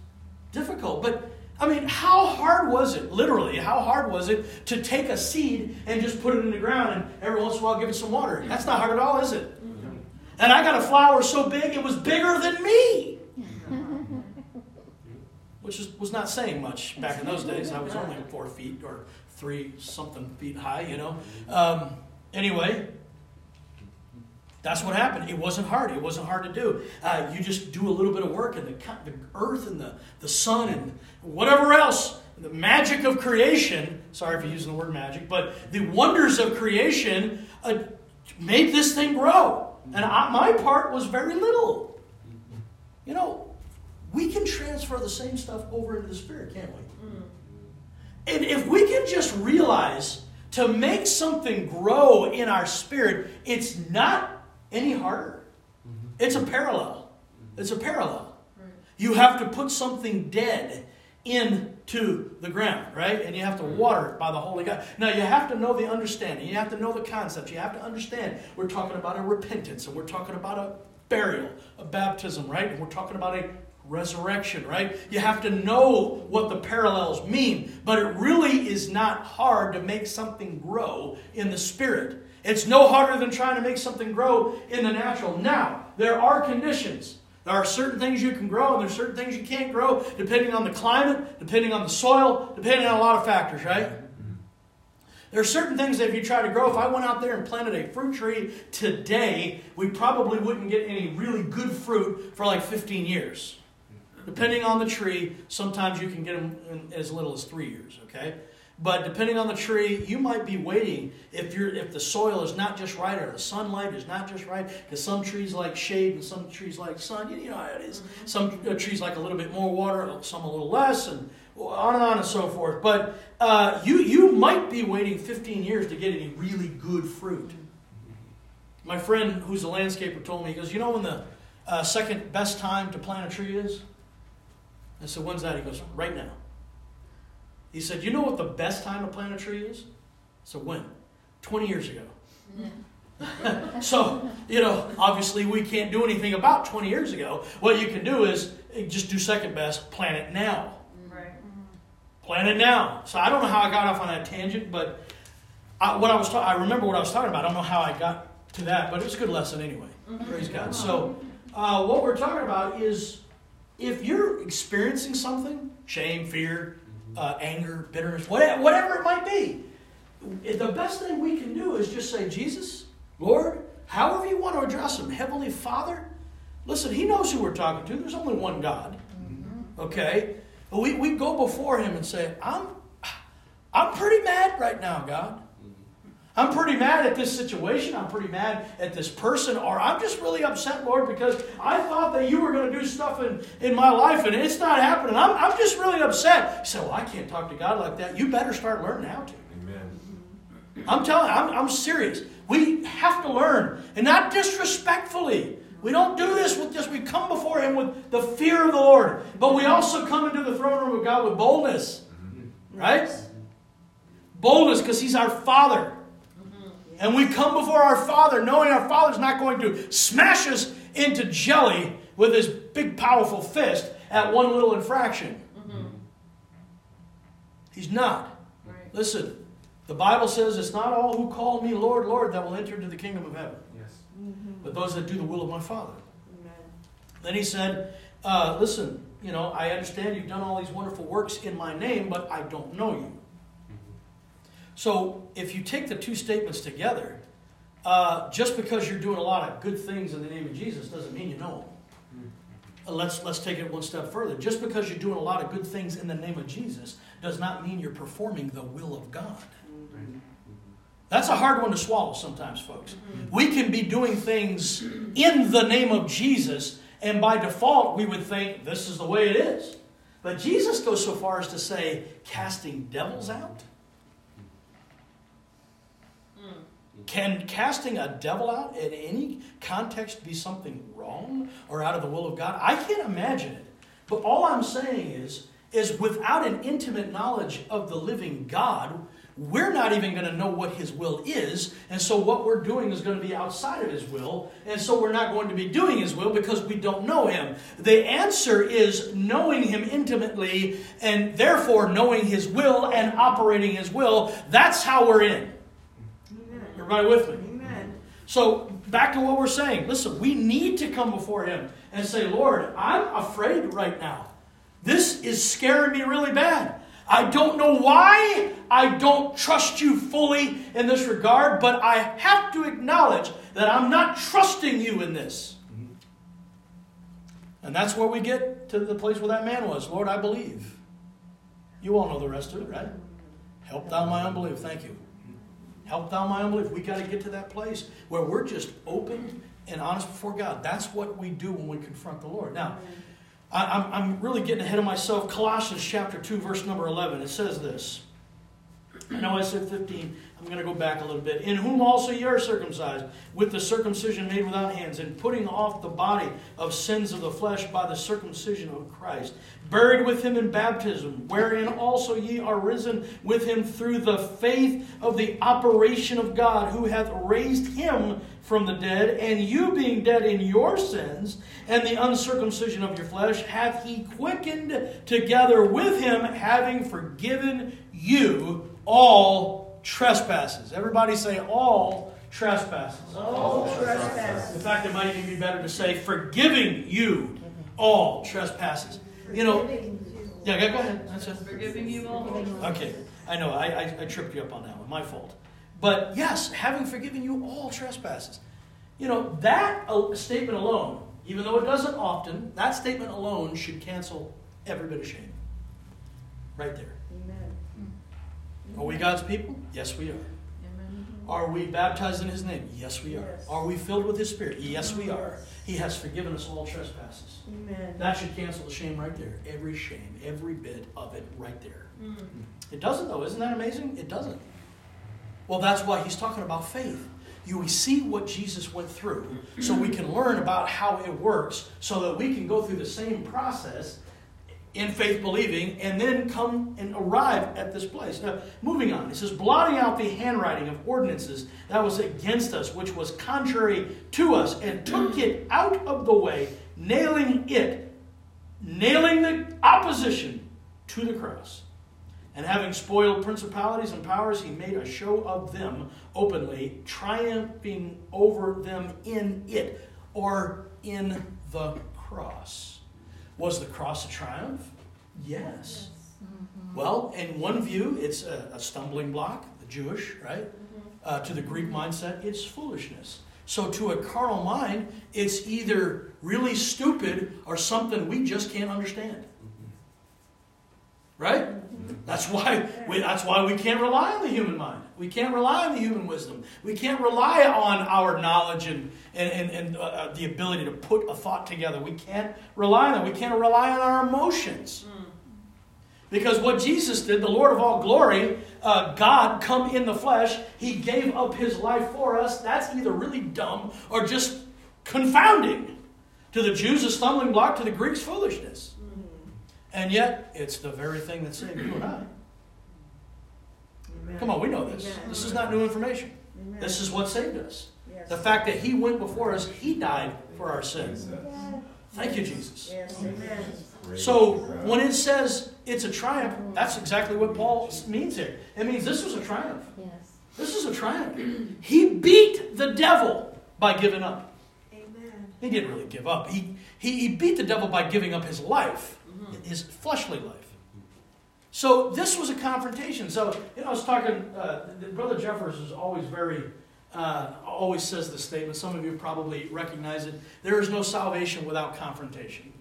difficult. But I mean, how hard was it, literally, how hard was it to take a seed and just put it in the ground and every once in a while give it some water? That's not hard at all, is it? And I got a flower so big it was bigger than me. Which is, was not saying much back in those days. I was only four feet or three something feet high, you know. Um, anyway, that's what happened. It wasn't hard. It wasn't hard to do. Uh, you just do a little bit of work, and the, the earth and the, the sun and whatever else, the magic of creation, sorry for using the word magic, but the wonders of creation uh, made this thing grow. And I, my part was very little. You know, we can transfer the same stuff over into the Spirit, can't we? Mm. And if we can just realize to make something grow in our spirit, it's not any harder. Mm-hmm. It's a parallel. It's a parallel. Right. You have to put something dead into the ground, right? And you have to water it by the Holy God. Now, you have to know the understanding. You have to know the concept. You have to understand we're talking about a repentance and we're talking about a burial, a baptism, right? And we're talking about a resurrection, right? You have to know what the parallels mean, but it really is not hard to make something grow in the Spirit. It's no harder than trying to make something grow in the natural. Now, there are conditions. There are certain things you can grow, and there's certain things you can't grow, depending on the climate, depending on the soil, depending on a lot of factors, right? There are certain things that if you try to grow, if I went out there and planted a fruit tree today, we probably wouldn't get any really good fruit for like 15 years. Depending on the tree, sometimes you can get them in as little as three years, okay? But depending on the tree, you might be waiting if you're if the soil is not just right or the sunlight is not just right. Because some trees like shade and some trees like sun. You know how it is. Mm-hmm. Some uh, trees like a little bit more water, some a little less, and on and on and so forth. But uh, you you might be waiting 15 years to get any really good fruit. My friend, who's a landscaper, told me he goes, you know when the uh, second best time to plant a tree is? I said, when's that? He goes, right now. He said, You know what the best time to plant a tree is? So when? 20 years ago. so, you know, obviously we can't do anything about 20 years ago. What you can do is eh, just do second best, plant it now. Right. Plant it now. So I don't know how I got off on that tangent, but I, what I was ta- I remember what I was talking about. I don't know how I got to that, but it was a good lesson anyway. Mm-hmm. Praise God. So, uh, what we're talking about is if you're experiencing something, shame, fear, uh, anger, bitterness, whatever it might be. The best thing we can do is just say, Jesus, Lord, however you want to address him, Heavenly Father. Listen, he knows who we're talking to. There's only one God. Mm-hmm. Okay? We, we go before Him and say, I'm, I'm pretty mad right now, God. I'm pretty mad at this situation. I'm pretty mad at this person. Or I'm just really upset, Lord, because I thought that you were going to do stuff in, in my life and it's not happening. I'm, I'm just really upset. So Well, I can't talk to God like that. You better start learning how to. Amen. I'm telling I'm, I'm serious. We have to learn, and not disrespectfully. We don't do this with just, we come before Him with the fear of the Lord, but we also come into the throne room of God with boldness. Mm-hmm. Right? Boldness because He's our Father. And we come before our Father knowing our Father's not going to smash us into jelly with His big, powerful fist at one little infraction. He's not. Right. Listen, the Bible says it's not all who call me Lord, Lord that will enter into the kingdom of heaven, Yes. but those that do the will of my Father. Amen. Then he said, uh, Listen, you know, I understand you've done all these wonderful works in my name, but I don't know you. So if you take the two statements together, uh, just because you're doing a lot of good things in the name of Jesus doesn't mean you know him. Uh, Let's, let's take it one step further. Just because you're doing a lot of good things in the name of Jesus does not mean you're performing the will of God. That's a hard one to swallow sometimes, folks. We can be doing things in the name of Jesus, and by default, we would think this is the way it is. But Jesus goes so far as to say, casting devils out? Can casting a devil out in any context be something wrong or out of the will of God? I can't imagine it. But all I'm saying is, is without an intimate knowledge of the living God, we're not even going to know what His will is. And so what we're doing is going to be outside of His will. And so we're not going to be doing His will because we don't know Him. The answer is knowing Him intimately and therefore knowing His will and operating His will. That's how we're in. Everybody with me? Amen. So, back to what we're saying. Listen, we need to come before Him and say, Lord, I'm afraid right now. This is scaring me really bad. I don't know why I don't trust you fully in this regard, but I have to acknowledge that I'm not trusting you in this. Mm-hmm. And that's where we get to the place where that man was. Lord, I believe. You all know the rest of it, right? Help thou my unbelief. Thank you. Help thou my unbelief. We got to get to that place where we're just open and honest before God. That's what we do when we confront the Lord. Now, I, I'm, I'm really getting ahead of myself. Colossians chapter 2, verse number 11. It says this. I know I said 15. I'm going to go back a little bit. In whom also ye are circumcised, with the circumcision made without hands, and putting off the body of sins of the flesh by the circumcision of Christ, buried with him in baptism, wherein also ye are risen with him through the faith of the operation of God, who hath raised him from the dead, and you being dead in your sins and the uncircumcision of your flesh, hath he quickened together with him, having forgiven you all trespasses. Everybody say all trespasses. All trespasses. In fact, it might even be better to say forgiving you all trespasses. You know, yeah, go go ahead. That's it. Forgiving you all. Okay, I know, I, I, I tripped you up on that one, my fault. But yes, having forgiven you all trespasses. You know, that uh, statement alone, even though it doesn't often, that statement alone should cancel every bit of shame. Right there. Amen. Are we God's people? Yes, we are. Amen. Are we baptized in His name? Yes, we are. Yes. Are we filled with His Spirit? Yes, we are. He has forgiven us all trespasses. Amen. That should cancel the shame right there. Every shame, every bit of it right there. Mm. It doesn't, though. Isn't that amazing? It doesn't. Well, that's why he's talking about faith. You see what Jesus went through so we can learn about how it works so that we can go through the same process in faith believing and then come and arrive at this place. Now, moving on, it says, blotting out the handwriting of ordinances that was against us, which was contrary to us, and took mm. it out of the way, nailing it, nailing the opposition to the cross. And having spoiled principalities and powers, he made a show of them openly, triumphing over them in it, or in the cross. Was the cross a triumph? Yes. Mm-hmm. Well, in one view, it's a, a stumbling block, the Jewish, right? Mm-hmm. Uh, to the Greek mindset, it's foolishness. So to a carnal mind, it's either really stupid or something we just can't understand. Mm-hmm. Right? That's why we, that's why we can't rely on the human mind. We can't rely on the human wisdom. We can't rely on our knowledge and, and, and, and uh, uh, the ability to put a thought together. We can't rely on that. We can't rely on our emotions. Because what Jesus did, the Lord of all glory, uh, God come in the flesh, He gave up His life for us. That's either really dumb or just confounding. To the Jews, a stumbling block, to the Greeks, foolishness. And yet, it's the very thing that saved you and I. Amen. Come on, we know this. Amen. This is not new information. Amen. This is what saved us. Yes. The fact that He went before us, He died for our sins. Thank you, Jesus. Yes. So when it says it's a triumph, that's exactly what Paul means here. It means this was a triumph. Yes. This is a triumph. He beat the devil by giving up. Amen. He didn't really give up. He, he, he beat the devil by giving up his life, mm-hmm. his fleshly life. So this was a confrontation. So, you know, I was talking, uh, Brother Jeffers is always very, uh, always says this statement. Some of you probably recognize it. There is no salvation without confrontation.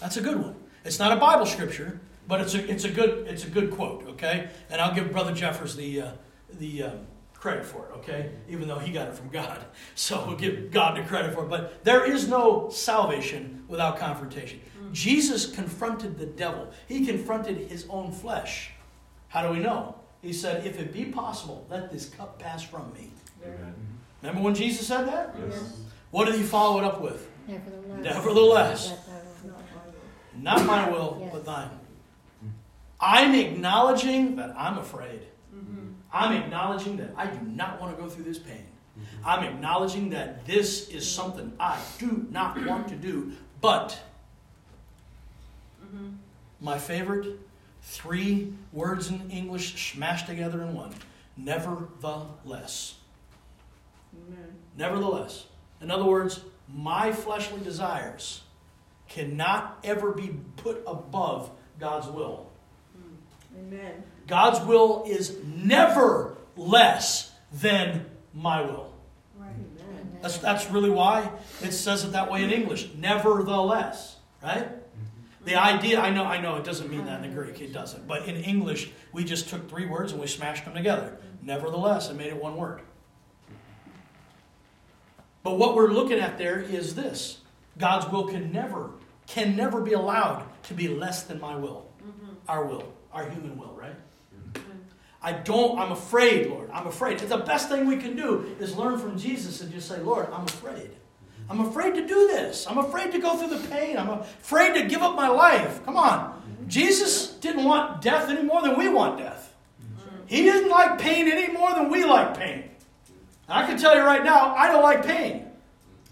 That's a good one. It's not a Bible scripture, but it's a, it's a, good, it's a good quote, okay? And I'll give Brother Jeffers the, uh, the um, credit for it, okay? Even though he got it from God. So we'll give God the credit for it. But there is no salvation without confrontation. Jesus confronted the devil, he confronted his own flesh. How do we know? He said, If it be possible, let this cup pass from me. Remember when Jesus said that? Yes. What did he follow it up with? Nevertheless. Nevertheless. Let thy will be Not my will, Yes. but thine. I'm acknowledging that I'm afraid. Mm-hmm. I'm acknowledging that I do not want to go through this pain. Mm-hmm. I'm acknowledging that this is something I do not want to do, but Mm-hmm. my favorite three words in English smashed together in one nevertheless. Amen. Nevertheless. In other words, my fleshly desires cannot ever be put above God's will. Hmm. Amen. God's will is never less than my will. Right. Amen. That's, that's really why it says it that way in English. Nevertheless, right? The idea, I know, I know it doesn't mean that in the Greek, it doesn't. But in English, we just took three words and we smashed them together. Nevertheless, and made it one word. But what we're looking at there is this God's will can never, can never be allowed to be less than my will, mm-hmm. our will, our human will, right? Mm-hmm. I don't, I'm afraid, Lord. I'm afraid. The best thing we can do is learn from Jesus and just say, Lord, I'm afraid. I'm afraid to do this. I'm afraid to go through the pain. I'm afraid to give up my life. Come on. Jesus didn't want death any more than we want death. He didn't like pain any more than we like pain. And I can tell you right now, I don't like pain.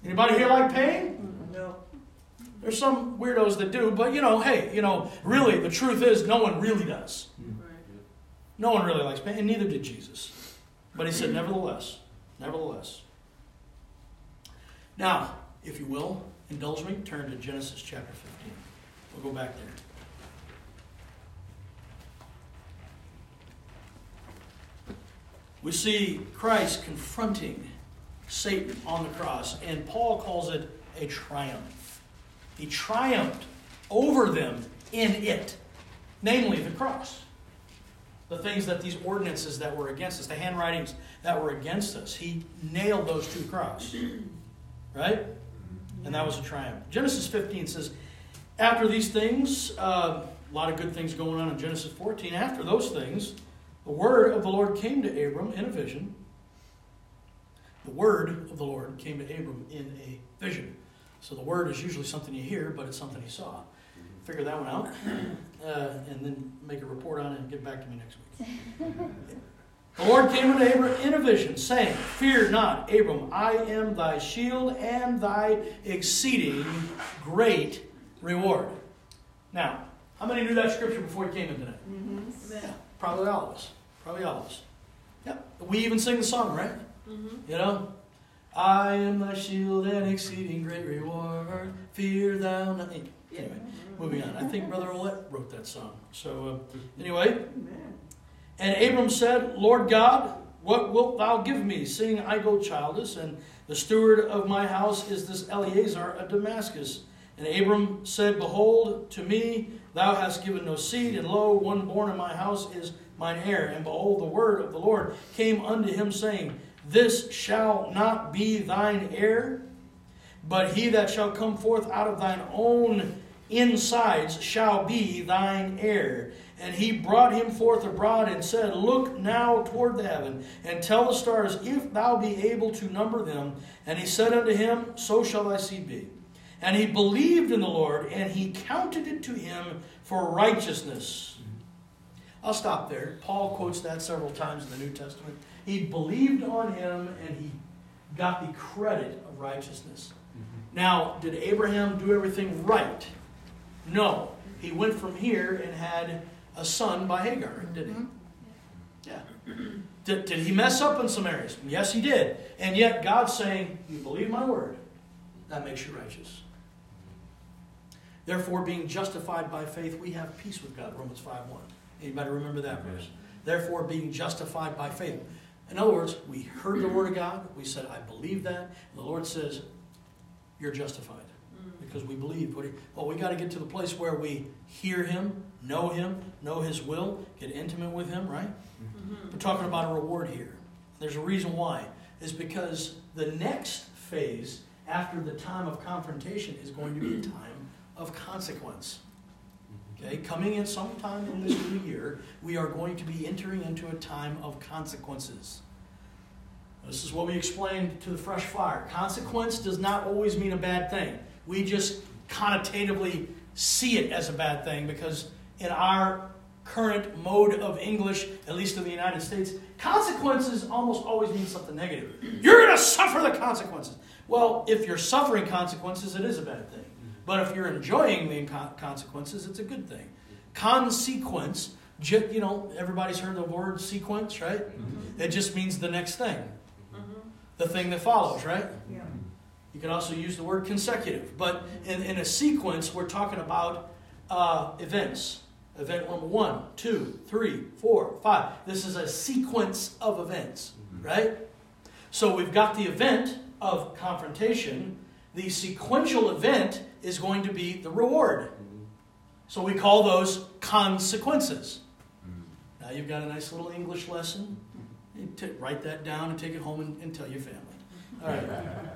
Anybody here like pain? No. There's some weirdos that do, but you know, hey, you know, really, the truth is, no one really does. No one really likes pain, and neither did Jesus. But he said, nevertheless, nevertheless. Now, if you will, indulge me, turn to Genesis chapter 15. We'll go back there. We see Christ confronting Satan on the cross, and Paul calls it a triumph. He triumphed over them in it, namely the cross. The things that these ordinances that were against us, the handwritings that were against us, he nailed those to the cross. Right? And that was a triumph. Genesis 15 says, After these things, uh, a lot of good things going on in Genesis 14. After those things, the word of the Lord came to Abram in a vision. The word of the Lord came to Abram in a vision. So the word is usually something you hear, but it's something he saw. Figure that one out, uh, and then make a report on it and get back to me next week. the Lord came unto Abram in a vision, saying, Fear not, Abram, I am thy shield and thy exceeding great reward. Now, how many knew that scripture before you came in today? Mm-hmm. Amen. Yeah, probably all of us. Probably all of us. Yep. We even sing the song, right? Mm-hmm. You know? I am thy shield and exceeding great reward. Fear thou not. Anyway, mm-hmm. moving on. I think Brother Olette wrote that song. So, uh, anyway. Amen. And Abram said, Lord God, what wilt thou give me, seeing I go childless, and the steward of my house is this Eleazar of Damascus? And Abram said, Behold, to me thou hast given no seed, and lo, one born in my house is mine heir. And behold, the word of the Lord came unto him, saying, This shall not be thine heir, but he that shall come forth out of thine own insides shall be thine heir. And he brought him forth abroad and said, Look now toward the heaven, and tell the stars, if thou be able to number them. And he said unto him, So shall thy seed be. And he believed in the Lord, and he counted it to him for righteousness. I'll stop there. Paul quotes that several times in the New Testament. He believed on him, and he got the credit of righteousness. Mm-hmm. Now, did Abraham do everything right? No. He went from here and had a son by Hagar, mm-hmm. didn't he? Yeah. Did, did he mess up in some areas? Yes, he did. And yet God's saying, You believe my word, that makes you righteous. Therefore, being justified by faith, we have peace with God. Romans 5 1. Anybody remember that verse? Therefore, being justified by faith. In other words, we heard the word of God. We said, I believe that. And the Lord says, You're justified because we believe. Well, we got to get to the place where we hear Him, know Him, know His will, get intimate with Him, right? Mm-hmm. We're talking about a reward here. There's a reason why. Is because the next phase after the time of confrontation is going to be a time of consequence. Okay, coming in sometime in this new year, we are going to be entering into a time of consequences. This is what we explained to the fresh fire. Consequence does not always mean a bad thing. We just connotatively see it as a bad thing because in our current mode of English, at least in the United States, consequences almost always mean something negative. You're going to suffer the consequences. Well, if you're suffering consequences, it is a bad thing. But if you're enjoying the consequences, it's a good thing. Consequence, you know, everybody's heard the word sequence, right? Mm-hmm. It just means the next thing, mm-hmm. the thing that follows, right? Yeah. You can also use the word consecutive. But in, in a sequence, we're talking about uh, events. Event number one, two, three, four, five. This is a sequence of events, mm-hmm. right? So we've got the event of confrontation. The sequential event is going to be the reward. So we call those consequences. Now you've got a nice little English lesson. You t- write that down and take it home and, and tell your family. All right.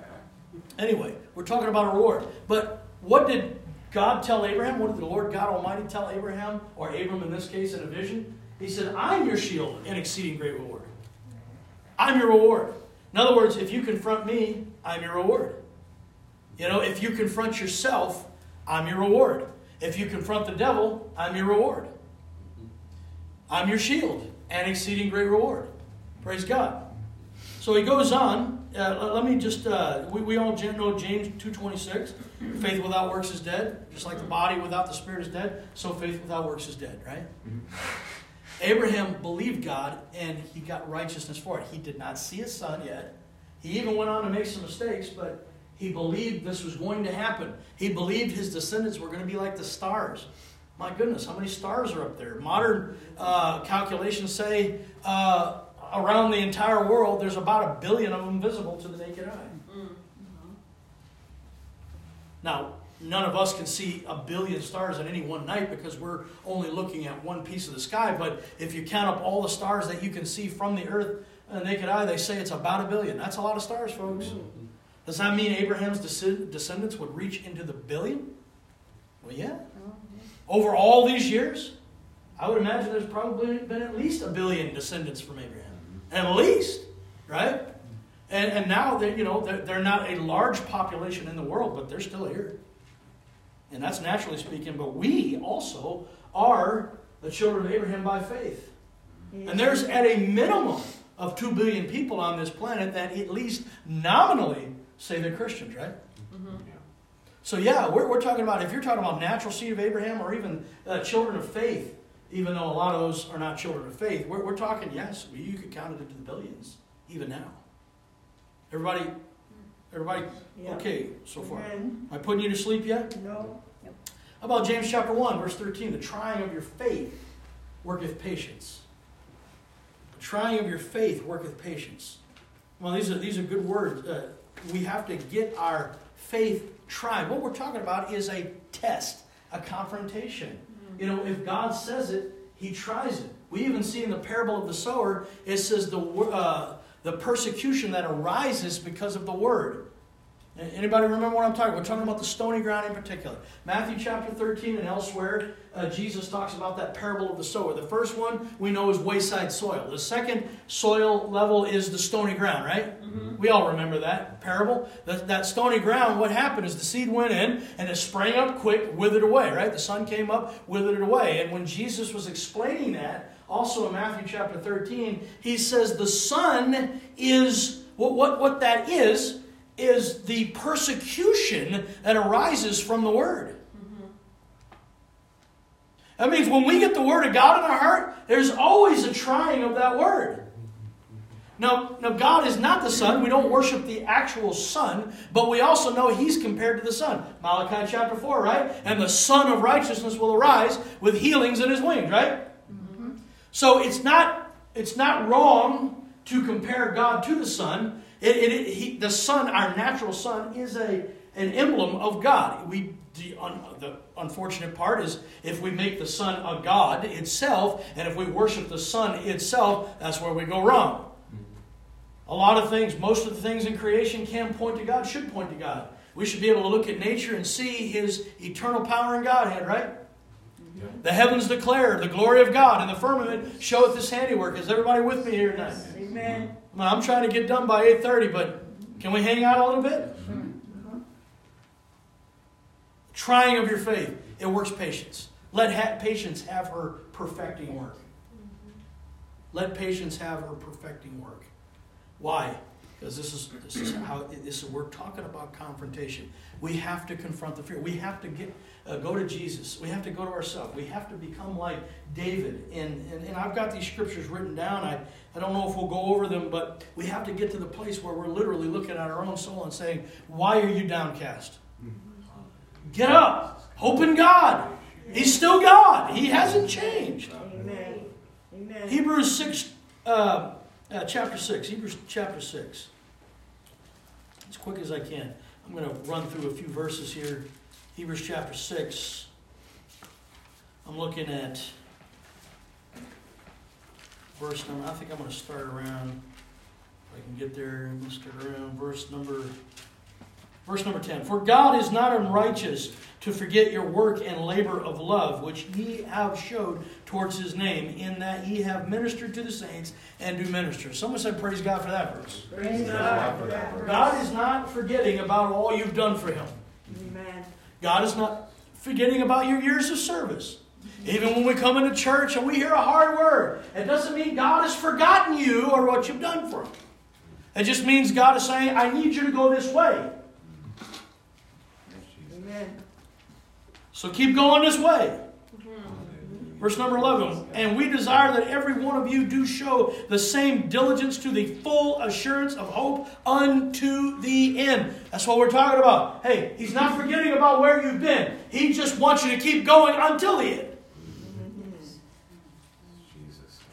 anyway, we're talking about a reward. But what did God tell Abraham? What did the Lord God Almighty tell Abraham, or Abram in this case, in a vision? He said, I'm your shield and exceeding great reward. I'm your reward. In other words, if you confront me, I'm your reward. You know, if you confront yourself, I'm your reward. If you confront the devil, I'm your reward. I'm your shield and exceeding great reward. Praise God. So he goes on. Uh, let me just, uh, we, we all know James 2.26. Faith without works is dead. Just like the body without the spirit is dead, so faith without works is dead, right? Mm-hmm. Abraham believed God and he got righteousness for it. He did not see his son yet. He even went on to make some mistakes, but he believed this was going to happen. He believed his descendants were going to be like the stars. My goodness, how many stars are up there? Modern uh, calculations say uh, around the entire world, there's about a billion of them visible to the naked eye. Mm-hmm. Now, none of us can see a billion stars in any one night because we're only looking at one piece of the sky. But if you count up all the stars that you can see from the earth, the naked eye, they say it's about a billion. That's a lot of stars, folks. Mm-hmm. Does that mean Abraham's descendants would reach into the billion? Well, yeah. Over all these years, I would imagine there's probably been at least a billion descendants from Abraham. At least, right? And, and now they, you know they're, they're not a large population in the world, but they're still here. And that's naturally speaking. But we also are the children of Abraham by faith. And there's at a minimum of 2 billion people on this planet that at least nominally say they're Christians, right? Mm-hmm. So, yeah, we're, we're talking about, if you're talking about natural seed of Abraham or even uh, children of faith, even though a lot of those are not children of faith, we're, we're talking, yes, you could count it into the billions, even now. Everybody, everybody, yep. okay so far? Amen. Am I putting you to sleep yet? No. Yep. How about James chapter 1, verse 13? The trying of your faith worketh patience. The trying of your faith worketh patience. Well, these are, these are good words. Uh, we have to get our faith tried. What we're talking about is a test, a confrontation. You know, if God says it, he tries it. We even see in the parable of the sower, it says the, uh, the persecution that arises because of the word. Anybody remember what I'm talking about? We're talking about the stony ground in particular. Matthew chapter 13 and elsewhere, uh, Jesus talks about that parable of the sower. The first one we know is wayside soil. The second soil level is the stony ground, right? Mm-hmm. We all remember that parable. That, that stony ground, what happened is the seed went in and it sprang up quick, withered away, right? The sun came up, withered it away. And when Jesus was explaining that, also in Matthew chapter 13, he says the sun is, what, what, what that is, is the persecution that arises from the Word. That means when we get the Word of God in our heart, there's always a trying of that Word. Now, now, God is not the Sun. We don't worship the actual Sun, but we also know He's compared to the Sun. Malachi chapter 4, right? And the Sun of righteousness will arise with healings in His wings, right? Mm-hmm. So it's not, it's not wrong to compare God to the Sun. It, it, it, he, the Sun, our natural Sun, is a, an emblem of God. We, the, un, the unfortunate part is if we make the Sun a God itself, and if we worship the Sun itself, that's where we go wrong. A lot of things, most of the things in creation can point to God, should point to God. We should be able to look at nature and see His eternal power and Godhead, right? Yeah. The heavens declare the glory of God, and the firmament showeth His handiwork. Is everybody with me here tonight? Amen. I'm trying to get done by 8.30, but can we hang out a little bit? Trying of your faith. It works patience. Let ha- patience have her perfecting work. Let patience have her perfecting work. Why? Because this is this is how this is, we're talking about confrontation. We have to confront the fear. We have to get uh, go to Jesus. We have to go to ourselves. We have to become like David. And, and and I've got these scriptures written down. I I don't know if we'll go over them, but we have to get to the place where we're literally looking at our own soul and saying, "Why are you downcast? Get up. Hope in God. He's still God. He hasn't changed." Amen. Amen. Hebrews six. Uh, uh, chapter 6, Hebrews chapter 6. As quick as I can. I'm going to run through a few verses here. Hebrews chapter 6. I'm looking at verse number, I think I'm going to start around, if I can get there, I'm going to start around verse number, verse number 10. For God is not unrighteous to forget your work and labor of love, which ye have showed towards his name, in that ye have ministered to the saints and do minister. Someone said, Praise God for that verse. Praise God for that verse. God is not forgetting about all you've done for him. Amen. God is not forgetting about your years of service. Even when we come into church and we hear a hard word, it doesn't mean God has forgotten you or what you've done for him. It just means God is saying, I need you to go this way. Amen. So keep going this way. Verse number 11. And we desire that every one of you do show the same diligence to the full assurance of hope unto the end. That's what we're talking about. Hey, he's not forgetting about where you've been. He just wants you to keep going until the end.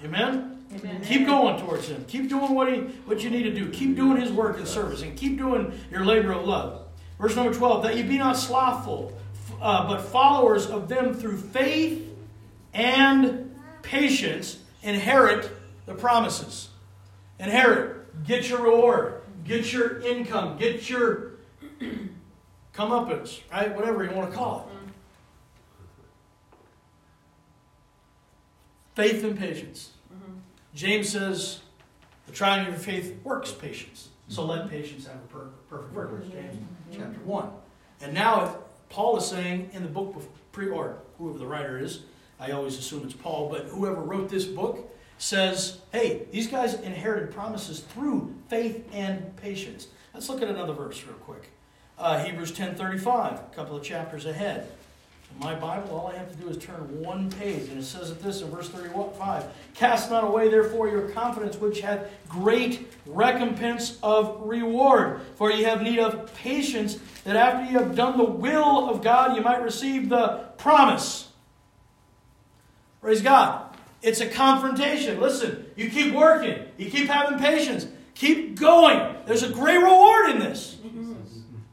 Amen? Amen? Keep going towards him. Keep doing what, he, what you need to do. Keep doing his work and service. And keep doing your labor of love. Verse number 12. That you be not slothful uh, but followers of them through faith and patience inherit the promises. Inherit. Get your reward. Get your income. Get your comeuppance, right? Whatever you want to call it. Faith and patience. Mm-hmm. James says, the trying of your faith works patience. So let patience have a perfect work. James mm-hmm. chapter 1. And now Paul is saying in the book of pre or whoever the writer is, I always assume it's Paul, but whoever wrote this book says, hey, these guys inherited promises through faith and patience. Let's look at another verse real quick. Uh, Hebrews 10.35, a couple of chapters ahead. In my Bible, all I have to do is turn one page, and it says it this in verse 35 Cast not away, therefore, your confidence, which hath great recompense of reward. For ye have need of patience, that after ye have done the will of God, you might receive the promise. Praise God. It's a confrontation. Listen, you keep working, you keep having patience, keep going. There's a great reward in this. Mm-hmm.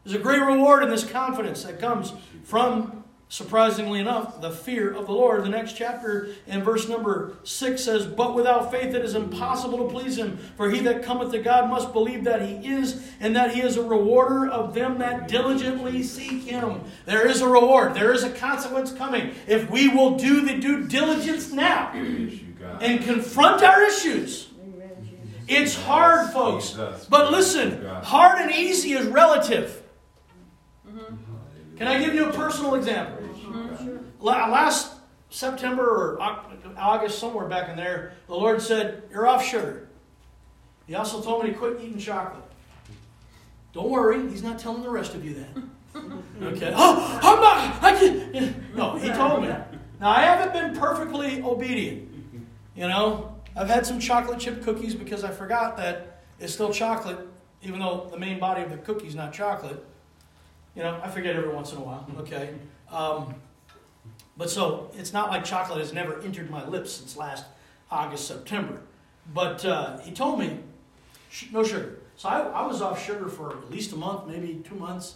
There's a great reward in this confidence that comes from, surprisingly enough, the fear of the Lord. The next chapter in verse number 6 says, But without faith it is impossible to please him. For he that cometh to God must believe that he is, and that he is a rewarder of them that diligently seek him. There is a reward, there is a consequence coming. If we will do the due diligence now Yes, you got it. and confront our issues, it's hard, folks. But listen, hard and easy is relative. Mm-hmm. Can I give you a personal example? La- Last September or August, somewhere back in there, the Lord said, You're off sugar. He also told me to quit eating chocolate. Don't worry, He's not telling the rest of you that. Okay. Oh, I'm not. I can't. No, He told me. Now, I haven't been perfectly obedient. You know, I've had some chocolate chip cookies because I forgot that it's still chocolate, even though the main body of the cookie is not chocolate. You know, I forget every once in a while. Okay. Um, but so it's not like chocolate has never entered my lips since last August, September. But uh, he told me no sugar. So I, I was off sugar for at least a month, maybe two months.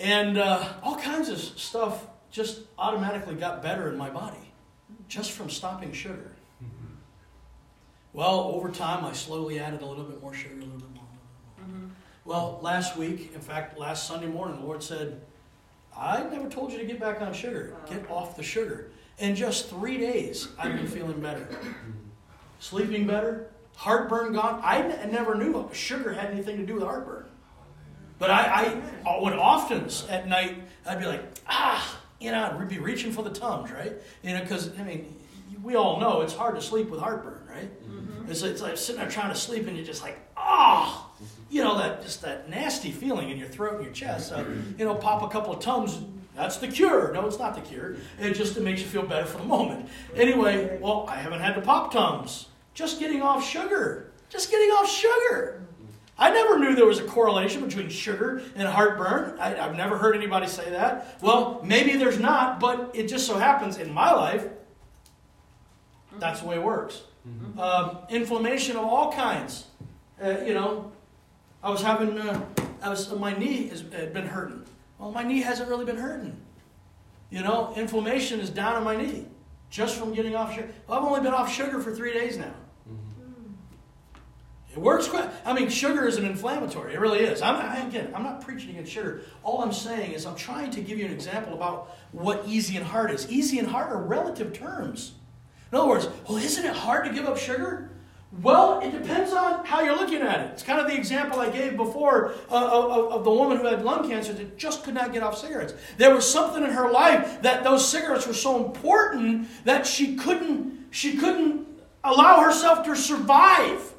And uh, all kinds of stuff just automatically got better in my body just from stopping sugar. Well, over time, I slowly added a little bit more sugar, a little bit more. a little bit more. Well, last week, in fact, last Sunday morning, the Lord said, I never told you to get back on sugar. Get off the sugar. In just three days, I've been feeling better. Sleeping better, heartburn gone. I n- never knew sugar had anything to do with heartburn. But I, I would often at night, I'd be like, ah, you know, I'd be reaching for the Tums, right? You know, because, I mean, we all know it's hard to sleep with heartburn, right? It's, it's like sitting there trying to sleep and you're just like, ah, you know, that just that nasty feeling in your throat and your chest. So, you know, pop a couple of Tums, that's the cure. No, it's not the cure. It just it makes you feel better for the moment. Anyway, well, I haven't had to pop Tums. Just getting off sugar. Just getting off sugar. I never knew there was a correlation between sugar and heartburn. I, I've never heard anybody say that. Well, maybe there's not, but it just so happens in my life, that's the way it works. Um, inflammation of all kinds. Uh, you know, I was having, uh, I was, my knee has been hurting. Well, my knee hasn't really been hurting. You know, inflammation is down in my knee just from getting off sugar. Well, I've only been off sugar for three days now. It works quite. I mean, sugar is an inflammatory. It really is. I'm I, again. I'm not preaching against sugar. All I'm saying is I'm trying to give you an example about what easy and hard is. Easy and hard are relative terms. In other words, well, isn't it hard to give up sugar? Well, it depends on how you're looking at it. It's kind of the example I gave before uh, of, of the woman who had lung cancer that just could not get off cigarettes. There was something in her life that those cigarettes were so important that she couldn't she couldn't allow herself to survive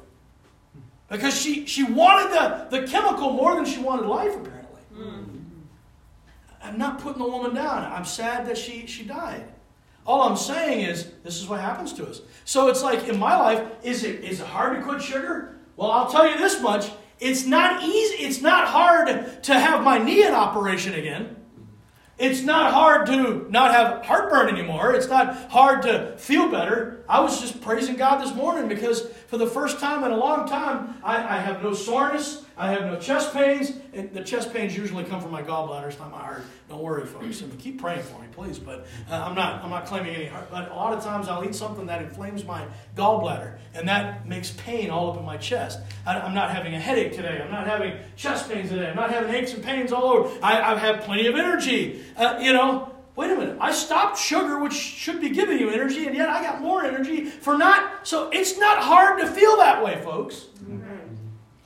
because she, she wanted the, the chemical more than she wanted life apparently mm. i'm not putting the woman down i'm sad that she, she died all i'm saying is this is what happens to us so it's like in my life is it is it hard to quit sugar well i'll tell you this much it's not easy it's not hard to have my knee in operation again it's not hard to not have heartburn anymore. It's not hard to feel better. I was just praising God this morning because for the first time in a long time, I, I have no soreness. I have no chest pains. And the chest pains usually come from my gallbladder. It's not my heart. Don't worry, folks. And keep praying for me, please. But uh, I'm not. I'm not claiming any heart. But a lot of times I'll eat something that inflames my gallbladder, and that makes pain all up in my chest. I, I'm not having a headache today. I'm not having chest pains today. I'm not having aches and pains all over. I, I've had plenty of energy. Uh, you know, wait a minute. I stopped sugar, which should be giving you energy, and yet I got more energy for not. So it's not hard to feel that way, folks.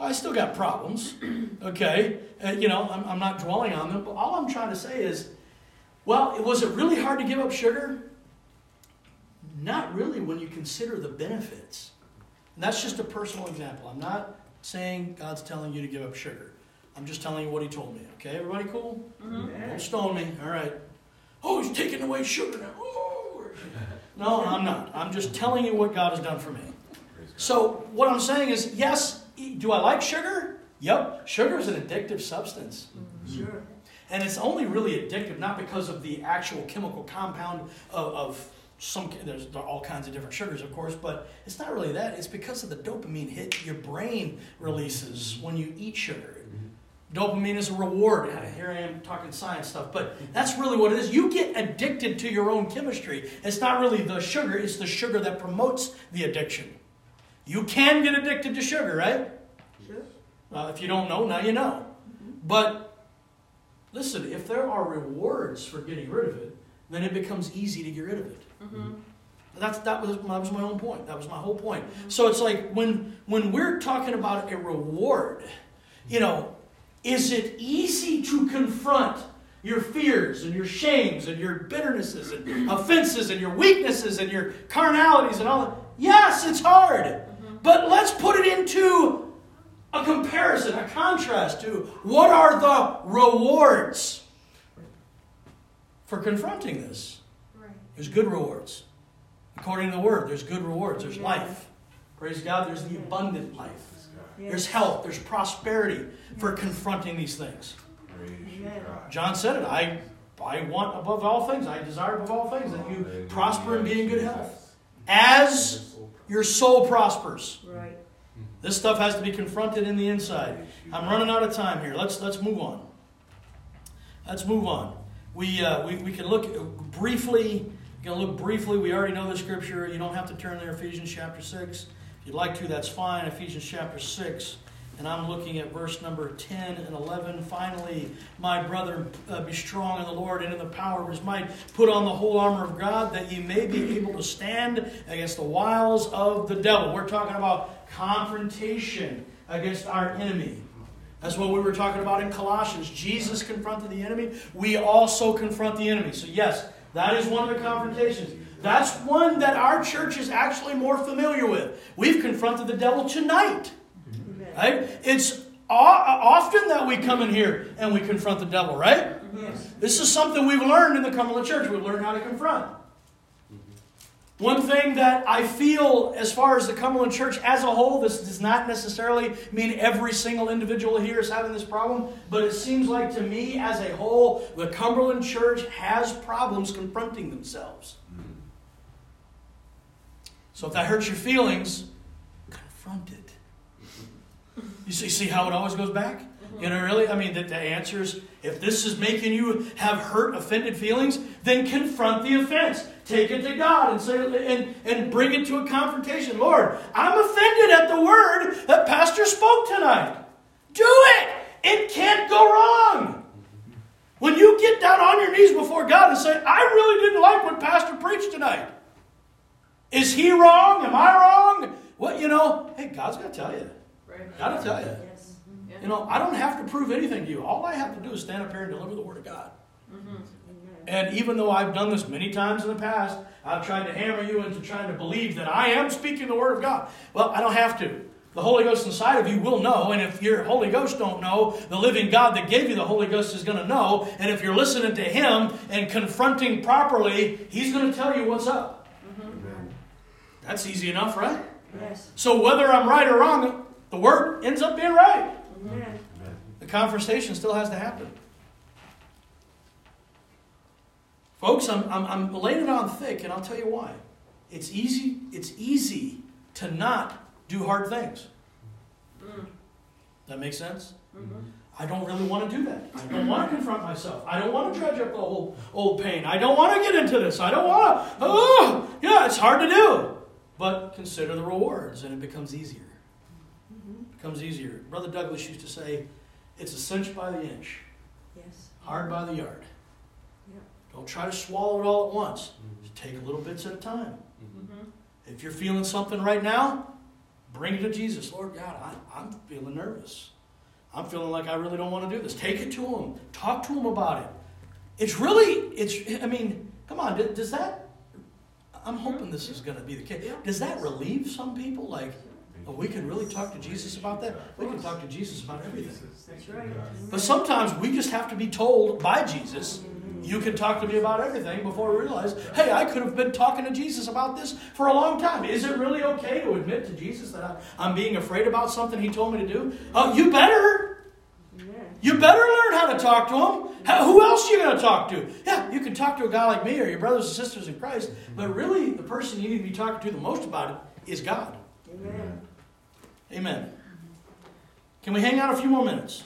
I still got problems, okay? Uh, you know, I'm, I'm not dwelling on them, but all I'm trying to say is, well, was it really hard to give up sugar? Not really when you consider the benefits. And that's just a personal example. I'm not saying God's telling you to give up sugar. I'm just telling you what He told me, okay? Everybody cool? Don't stone me, all right? Oh, He's taking away sugar now. Oh. No, I'm not. I'm just telling you what God has done for me. So what I'm saying is, yes, do I like sugar? Yep, sugar is an addictive substance. Mm-hmm. Sure. And it's only really addictive not because of the actual chemical compound of, of some, there's all kinds of different sugars, of course, but it's not really that. It's because of the dopamine hit your brain releases mm-hmm. when you eat sugar. Mm-hmm. Dopamine is a reward. Here I am talking science stuff, but that's really what it is. You get addicted to your own chemistry. It's not really the sugar, it's the sugar that promotes the addiction. You can get addicted to sugar, right? Sure. Well, if you don't know, now you know. But listen, if there are rewards for getting rid of it, then it becomes easy to get rid of it. Mm-hmm. That's that was that was my own point. That was my whole point. So it's like when when we're talking about a reward, you know, is it easy to confront your fears and your shames and your bitternesses and offenses and your weaknesses and your carnalities and all that? Yes, it's hard. But let's put it into a comparison, a contrast to what are the rewards for confronting this? Right. There's good rewards. According to the word, there's good rewards. There's Yeah. life. Praise God, there's the abundant life. Yes. There's health, there's prosperity for confronting these things. Praise you, Amen. God. John said it. I, I want above all things, I desire above all things that you prosper and be in good health. As your soul prospers. Right. This stuff has to be confronted in the inside. I'm running out of time here. Let's let's move on. Let's move on. We uh, we, we can look briefly. We can look briefly. We already know the scripture. You don't have to turn there. Ephesians chapter six. If you'd like to, that's fine. Ephesians chapter six. And I'm looking at verse number 10 and 11. Finally, my brother, uh, be strong in the Lord and in the power of his might. Put on the whole armor of God that ye may be able to stand against the wiles of the devil. We're talking about confrontation against our enemy. That's what we were talking about in Colossians. Jesus confronted the enemy. We also confront the enemy. So, yes, that is one of the confrontations. That's one that our church is actually more familiar with. We've confronted the devil tonight. Right? It's often that we come in here and we confront the devil, right? Yes. This is something we've learned in the Cumberland Church. We've learned how to confront. Mm-hmm. One thing that I feel as far as the Cumberland Church as a whole, this does not necessarily mean every single individual here is having this problem, but it seems like to me as a whole, the Cumberland Church has problems confronting themselves. Mm-hmm. So if that hurts your feelings, confront it. You see, see how it always goes back? You know, really? I mean, the, the answer is if this is making you have hurt, offended feelings, then confront the offense. Take it to God and say and, and bring it to a confrontation. Lord, I'm offended at the word that Pastor spoke tonight. Do it! It can't go wrong. When you get down on your knees before God and say, I really didn't like what Pastor preached tonight. Is he wrong? Am I wrong? What, you know, hey, God's got to tell you. Right. Got to tell you. Yes. You know, I don't have to prove anything to you. All I have to do is stand up here and deliver the Word of God. Amen. And even though I've done this many times in the past, I've tried to hammer you into trying to believe that I am speaking the Word of God. Well, I don't have to. The Holy Ghost inside of you will know, and if your Holy Ghost don't know, the living God that gave you the Holy Ghost is going to know. And if you're listening to Him and confronting properly, He's going to tell you what's up. Mm-hmm. Amen. That's easy enough, right? Yes. So whether I'm right or wrong, the Word ends up being right. Amen. The conversation still has to happen. Folks, I'm, I'm, I'm laying it on thick, and I'll tell you why. It's easy, it's easy to not do hard things. Mm. That makes sense? Mhm. I don't really want to do that. I don't want to confront myself. I don't want to dredge up the old, old pain. I don't want to get into this. I don't want to. Oh, yeah, it's hard to do. But consider the rewards, and it becomes easier. It becomes easier. Brother Douglas used to say, it's a cinch by the inch. Yes. hard by the yard. Yep. Don't try to swallow it all at once. Mm-hmm. Just take little bits at a time. Mhm. If you're feeling something right now, bring it to Jesus. Lord God, I, I'm feeling nervous. I'm feeling like I really don't want to do this. Take it to Him. Talk to Him about it. It's really, it's, I mean, come on, does, does that, I'm hoping this is mm-hmm. going to be the case. Does that relieve some people? Like, oh, we can really talk to Jesus about that? We can talk to Jesus about everything. But sometimes we just have to be told by Jesus, you can talk to me about everything before we realize, hey, I could have been talking to Jesus about this for a long time. Is it really okay to admit to Jesus that I- I'm being afraid about something he told me to do? Oh, you better. You better learn how to talk to him. How, who else are you going to talk to? Yeah, you can talk to a guy like me or your brothers and sisters in Christ, but really the person you need to be talking to the most about it is God. Amen. Amen. Can we hang out a few more minutes?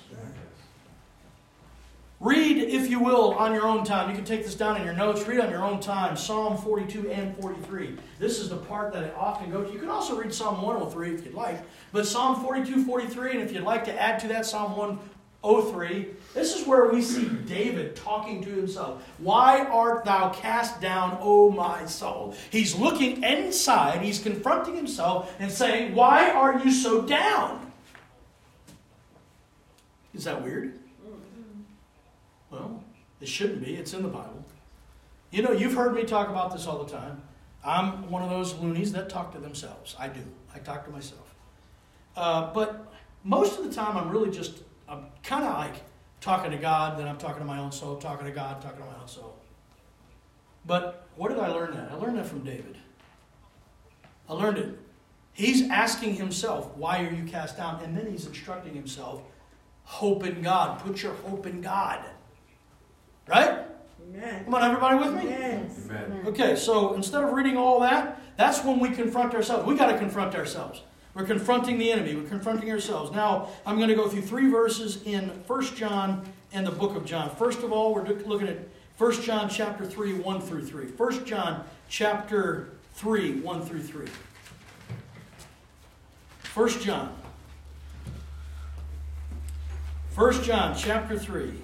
Read, if you will, on your own time. You can take this down in your notes. Read on your own time Psalm 42 and 43. This is the part that I often go to. You can also read Psalm 103 if you'd like. But Psalm 42, 43, and if you'd like to add to that Psalm 103, this is where we see David talking to himself. Why art thou cast down, O my soul? He's looking inside, he's confronting himself and saying, Why are you so down? Is that weird? Well, it shouldn't be. It's in the Bible. You know, you've heard me talk about this all the time. I'm one of those loonies that talk to themselves. I do. I talk to myself. Uh, but most of the time, I'm really just, I'm kind of like talking to God, then I'm talking to my own soul, talking to God, talking to my own soul. But where did I learn that? I learned that from David. I learned it. He's asking himself, Why are you cast down? And then he's instructing himself, Hope in God. Put your hope in God. Right? Amen. Come on, everybody with me? Yes. Amen. Okay, so instead of reading all that, that's when we confront ourselves. We got to confront ourselves. We're confronting the enemy. We're confronting ourselves. Now, I'm going to go through three verses in 1 John and the book of John. First of all, we're looking at 1 John chapter 3, 1 through 3. 1 John chapter 3, 1 through 3. 1 John. 1 John chapter 3.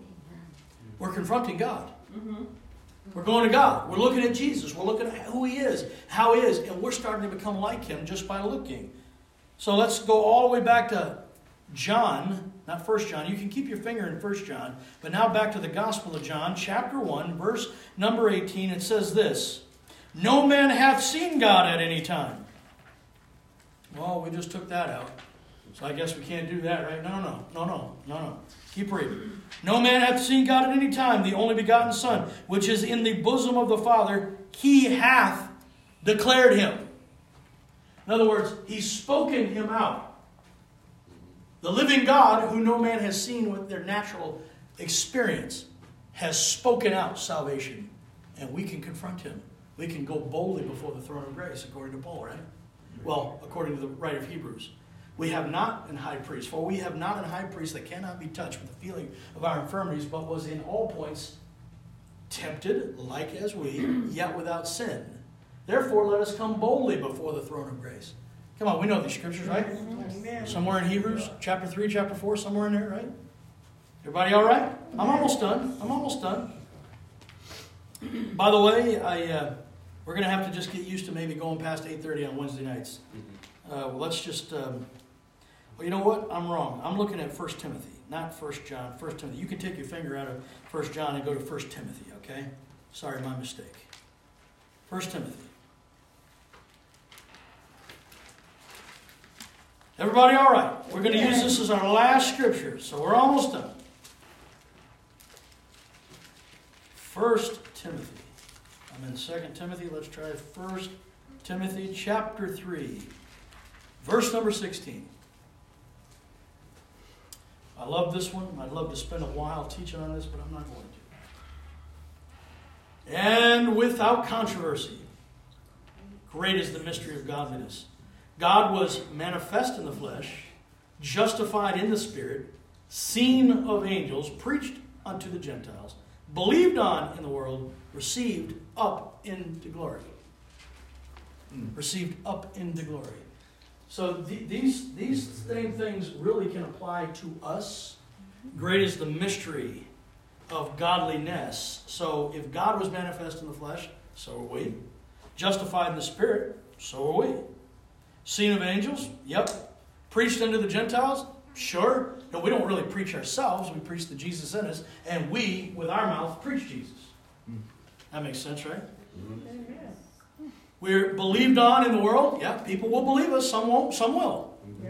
We're confronting God. Mm-hmm. We're going to God. We're looking at Jesus. We're looking at who He is, how He is, and we're starting to become like Him just by looking. So let's go all the way back to John, not First John. You can keep your finger in First John, but now back to the Gospel of John, chapter 1, verse number 18. It says this No man hath seen God at any time. Well, we just took that out. So I guess we can't do that, right? No, no, no, no, no, no. Keep reading. No man hath seen God at any time, the only begotten Son, which is in the bosom of the Father, he hath declared him. In other words, he's spoken him out. The living God, who no man has seen with their natural experience, has spoken out salvation. And we can confront him. We can go boldly before the throne of grace, according to Paul, right? Well, according to the writer of Hebrews. We have not an high priest, for we have not an high priest that cannot be touched with the feeling of our infirmities, but was in all points tempted, like as we, yet without sin. Therefore, let us come boldly before the throne of grace. Come on, we know these scriptures, right? Amen. Somewhere in Hebrews, chapter 3, chapter 4, somewhere in there, right? Everybody all right? I'm almost done. I'm almost done. By the way, I, uh, we're going to have to just get used to maybe going past 8.30 on Wednesday nights. Uh, well, let's just... Um, well, you know what? I'm wrong. I'm looking at 1 Timothy, not 1 John. 1 Timothy. You can take your finger out of 1 John and go to 1 Timothy, okay? Sorry, my mistake. 1 Timothy. Everybody all right? We're going to use this as our last scripture, so we're almost done. 1 Timothy. I'm in 2 Timothy. Let's try 1 Timothy chapter 3, verse number 16. I love this one. I'd love to spend a while teaching on this, but I'm not going to. And without controversy, great is the mystery of godliness. God was manifest in the flesh, justified in the spirit, seen of angels, preached unto the Gentiles, believed on in the world, received up into glory. Hmm. Received up into glory. So th- these, these same things really can apply to us. Great is the mystery of godliness. So if God was manifest in the flesh, so are we. Justified in the spirit, so are we. Seen of angels, yep. Preached unto the Gentiles, sure. No, we don't really preach ourselves. We preach the Jesus in us, and we, with our mouth, preach Jesus. Hmm. That makes sense, right? Amen. We're believed on in the world. Yeah, people will believe us. Some won't. Some will. Yeah.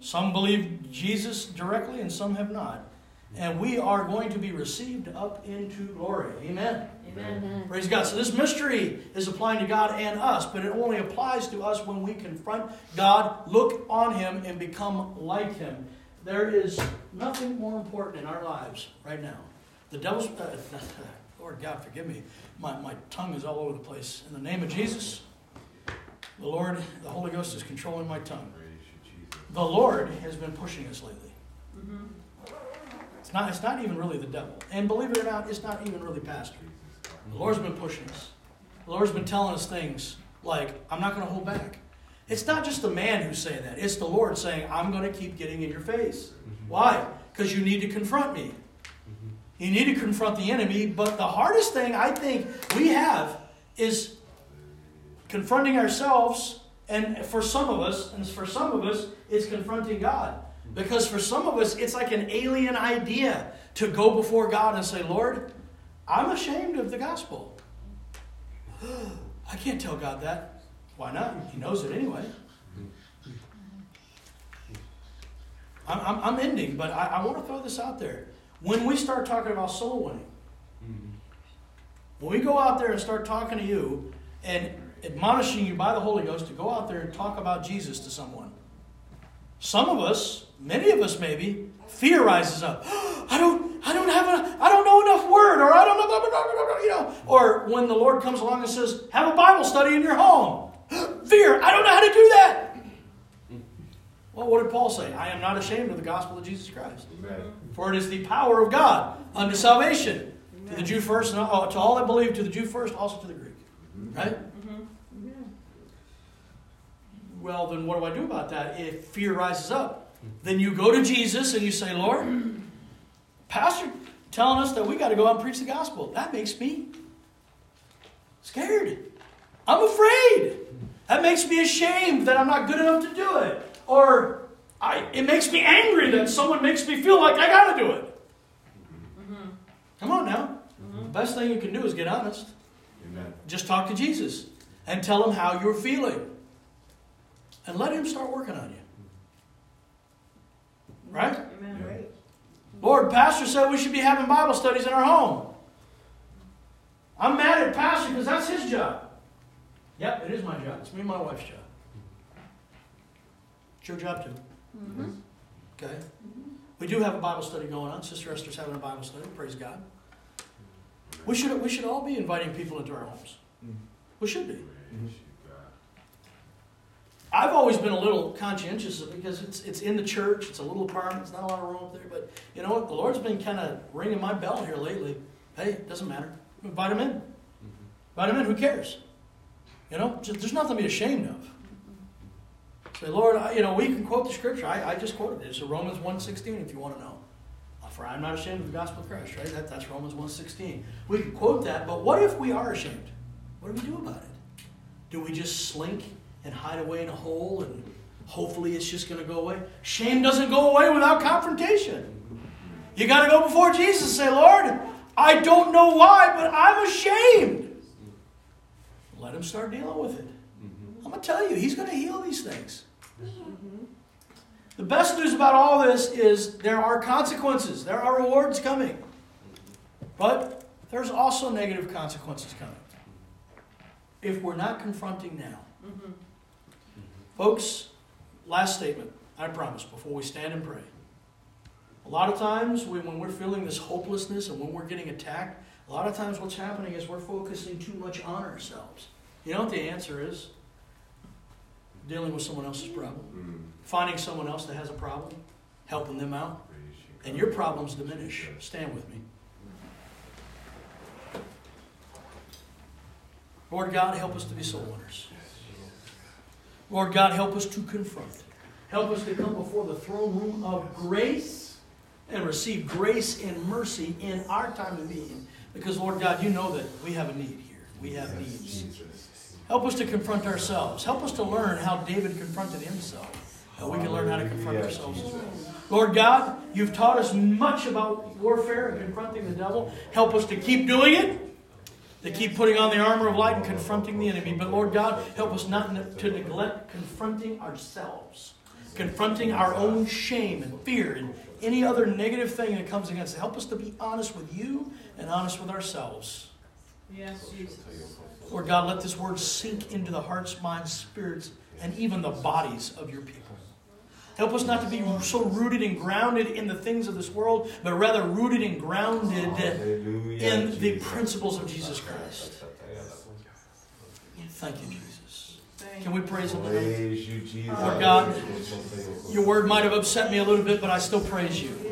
Some believe Jesus directly, and some have not. and we are going to be received up into glory. Amen. Amen. Praise God. So this mystery is applying to God and us, but it only applies to us when we confront God, look on Him, and become like Him. There is nothing more important in our lives right now. The devil's, uh, Lord God, forgive me. My, my tongue is all over the place. In the name of Jesus, the Lord, the Holy Ghost is controlling my tongue. The Lord has been pushing us lately. Mm-hmm. It's not, it's not even really the devil. And believe it or not, it's not even really pastor. The Lord's been pushing us. The Lord's been telling us things like, I'm not going to hold back. It's not just the man who's saying that, it's the Lord saying, I'm going to keep getting in your face. Mm-hmm. Why? Because you need to confront me. You need to confront the enemy, but the hardest thing I think we have is confronting ourselves, and for some of us, and for some of us, it's confronting God. Because for some of us, it's like an alien idea to go before God and say, Lord, I'm ashamed of the gospel. I can't tell God that. Why not? He knows it anyway. I'm, I'm, I'm ending, but I, I want to throw this out there. When we start talking about soul winning, mm-hmm. when we go out there and start talking to you and admonishing you by the Holy Ghost to go out there and talk about Jesus to someone, some of us, many of us maybe, fear rises up. I don't, I don't have a, I don't know enough word, or I don't know, blah, blah, blah, blah, blah, you know. Or when the Lord comes along and says, have a Bible study in your home. Fear, I don't know how to do that. Well, what did Paul say? I am not ashamed of the gospel of Jesus Christ. Amen. For it is the power of God unto salvation. To the Jew first, and all- to all that believe, to the Jew first, also to the Greek. Mm-hmm. Right? Mm-hmm. Well, then what do I do about that? If fear rises up, then you go to Jesus and you say, Lord, Pastor telling us that we got to go out and preach the gospel. That makes me scared. I'm afraid. That makes me ashamed that I'm not good enough to do it. Or I, it makes me angry that someone makes me feel like I got to do it. Come on now. The best thing you can do is get honest. Amen. Just talk to Jesus and tell him how you're feeling. And let him start working on you. Right? Amen. Right. Lord, Pastor said we should be having Bible studies in our home. I'm mad at Pastor because that's his job. Yep, it is my job. It's me and my wife's job. It's your job too. Okay? Mm-hmm. We do have a Bible study going on. Sister Esther's having a Bible study. Praise God. We should, we should all be inviting people into our homes. Mm-hmm. We should be. I've always been a little conscientious of it because it's it's in the church. It's a little apartment. It's not a lot of room up there. But you know what? The Lord's been kind of ringing my bell here lately. Hey, it doesn't matter. Invite them in. Mm-hmm. Invite them in. Who cares? You know, there's nothing to be ashamed of. Say, Lord, I, you know, we can quote the scripture. I, I just quoted it. It's Romans 1.16 if you want to know. For I'm not ashamed of the gospel of Christ, right? That, that's Romans 1.16. We can quote that, but what if we are ashamed? What do we do about it? Do we just slink and hide away in a hole and hopefully it's just going to go away? Shame doesn't go away without confrontation. You got to go before Jesus and say, Lord, I don't know why, but I'm ashamed. Let him start dealing with it. I'm going to tell you, he's going to heal these things. The best news about all this is there are consequences, there are rewards coming. But there's also negative consequences coming if we're not confronting now. Folks, last statement, I promise, before we stand and pray. A lot of times we, when we're feeling this hopelessness and when we're getting attacked, a lot of times what's happening is we're focusing too much on ourselves. You know what the answer is? Dealing with someone else's problem. Mm-hmm. Finding someone else that has a problem, helping them out, and your problems diminish. Stand with me. Lord God, help us to be soul winners. Lord God, help us to confront. Help us to come before the throne room of grace and receive grace and mercy in our time of need. Because, Lord God, you know that we have a need here. We have needs. Help us to confront ourselves. Help us to learn how David confronted himself. That we can learn how to confront ourselves as well. Lord God, you've taught us much about warfare and confronting the devil. Help us to keep doing it, to keep putting on the armor of light and confronting the enemy. But Lord God, help us not to neglect confronting ourselves, confronting our own shame and fear and any other negative thing that comes against it. Help us to be honest with you and honest with ourselves. Yes, Jesus. Lord God, let this word sink into the hearts, minds, spirits, and even the bodies of your people. Help us not to be so rooted and grounded in the things of this world, but rather rooted and grounded Hallelujah, in the principles of Jesus Christ. Thank you, Jesus. Can we praise Him tonight? Praise you, Jesus. Lord God, Your word might have upset me a little bit, but I still praise you.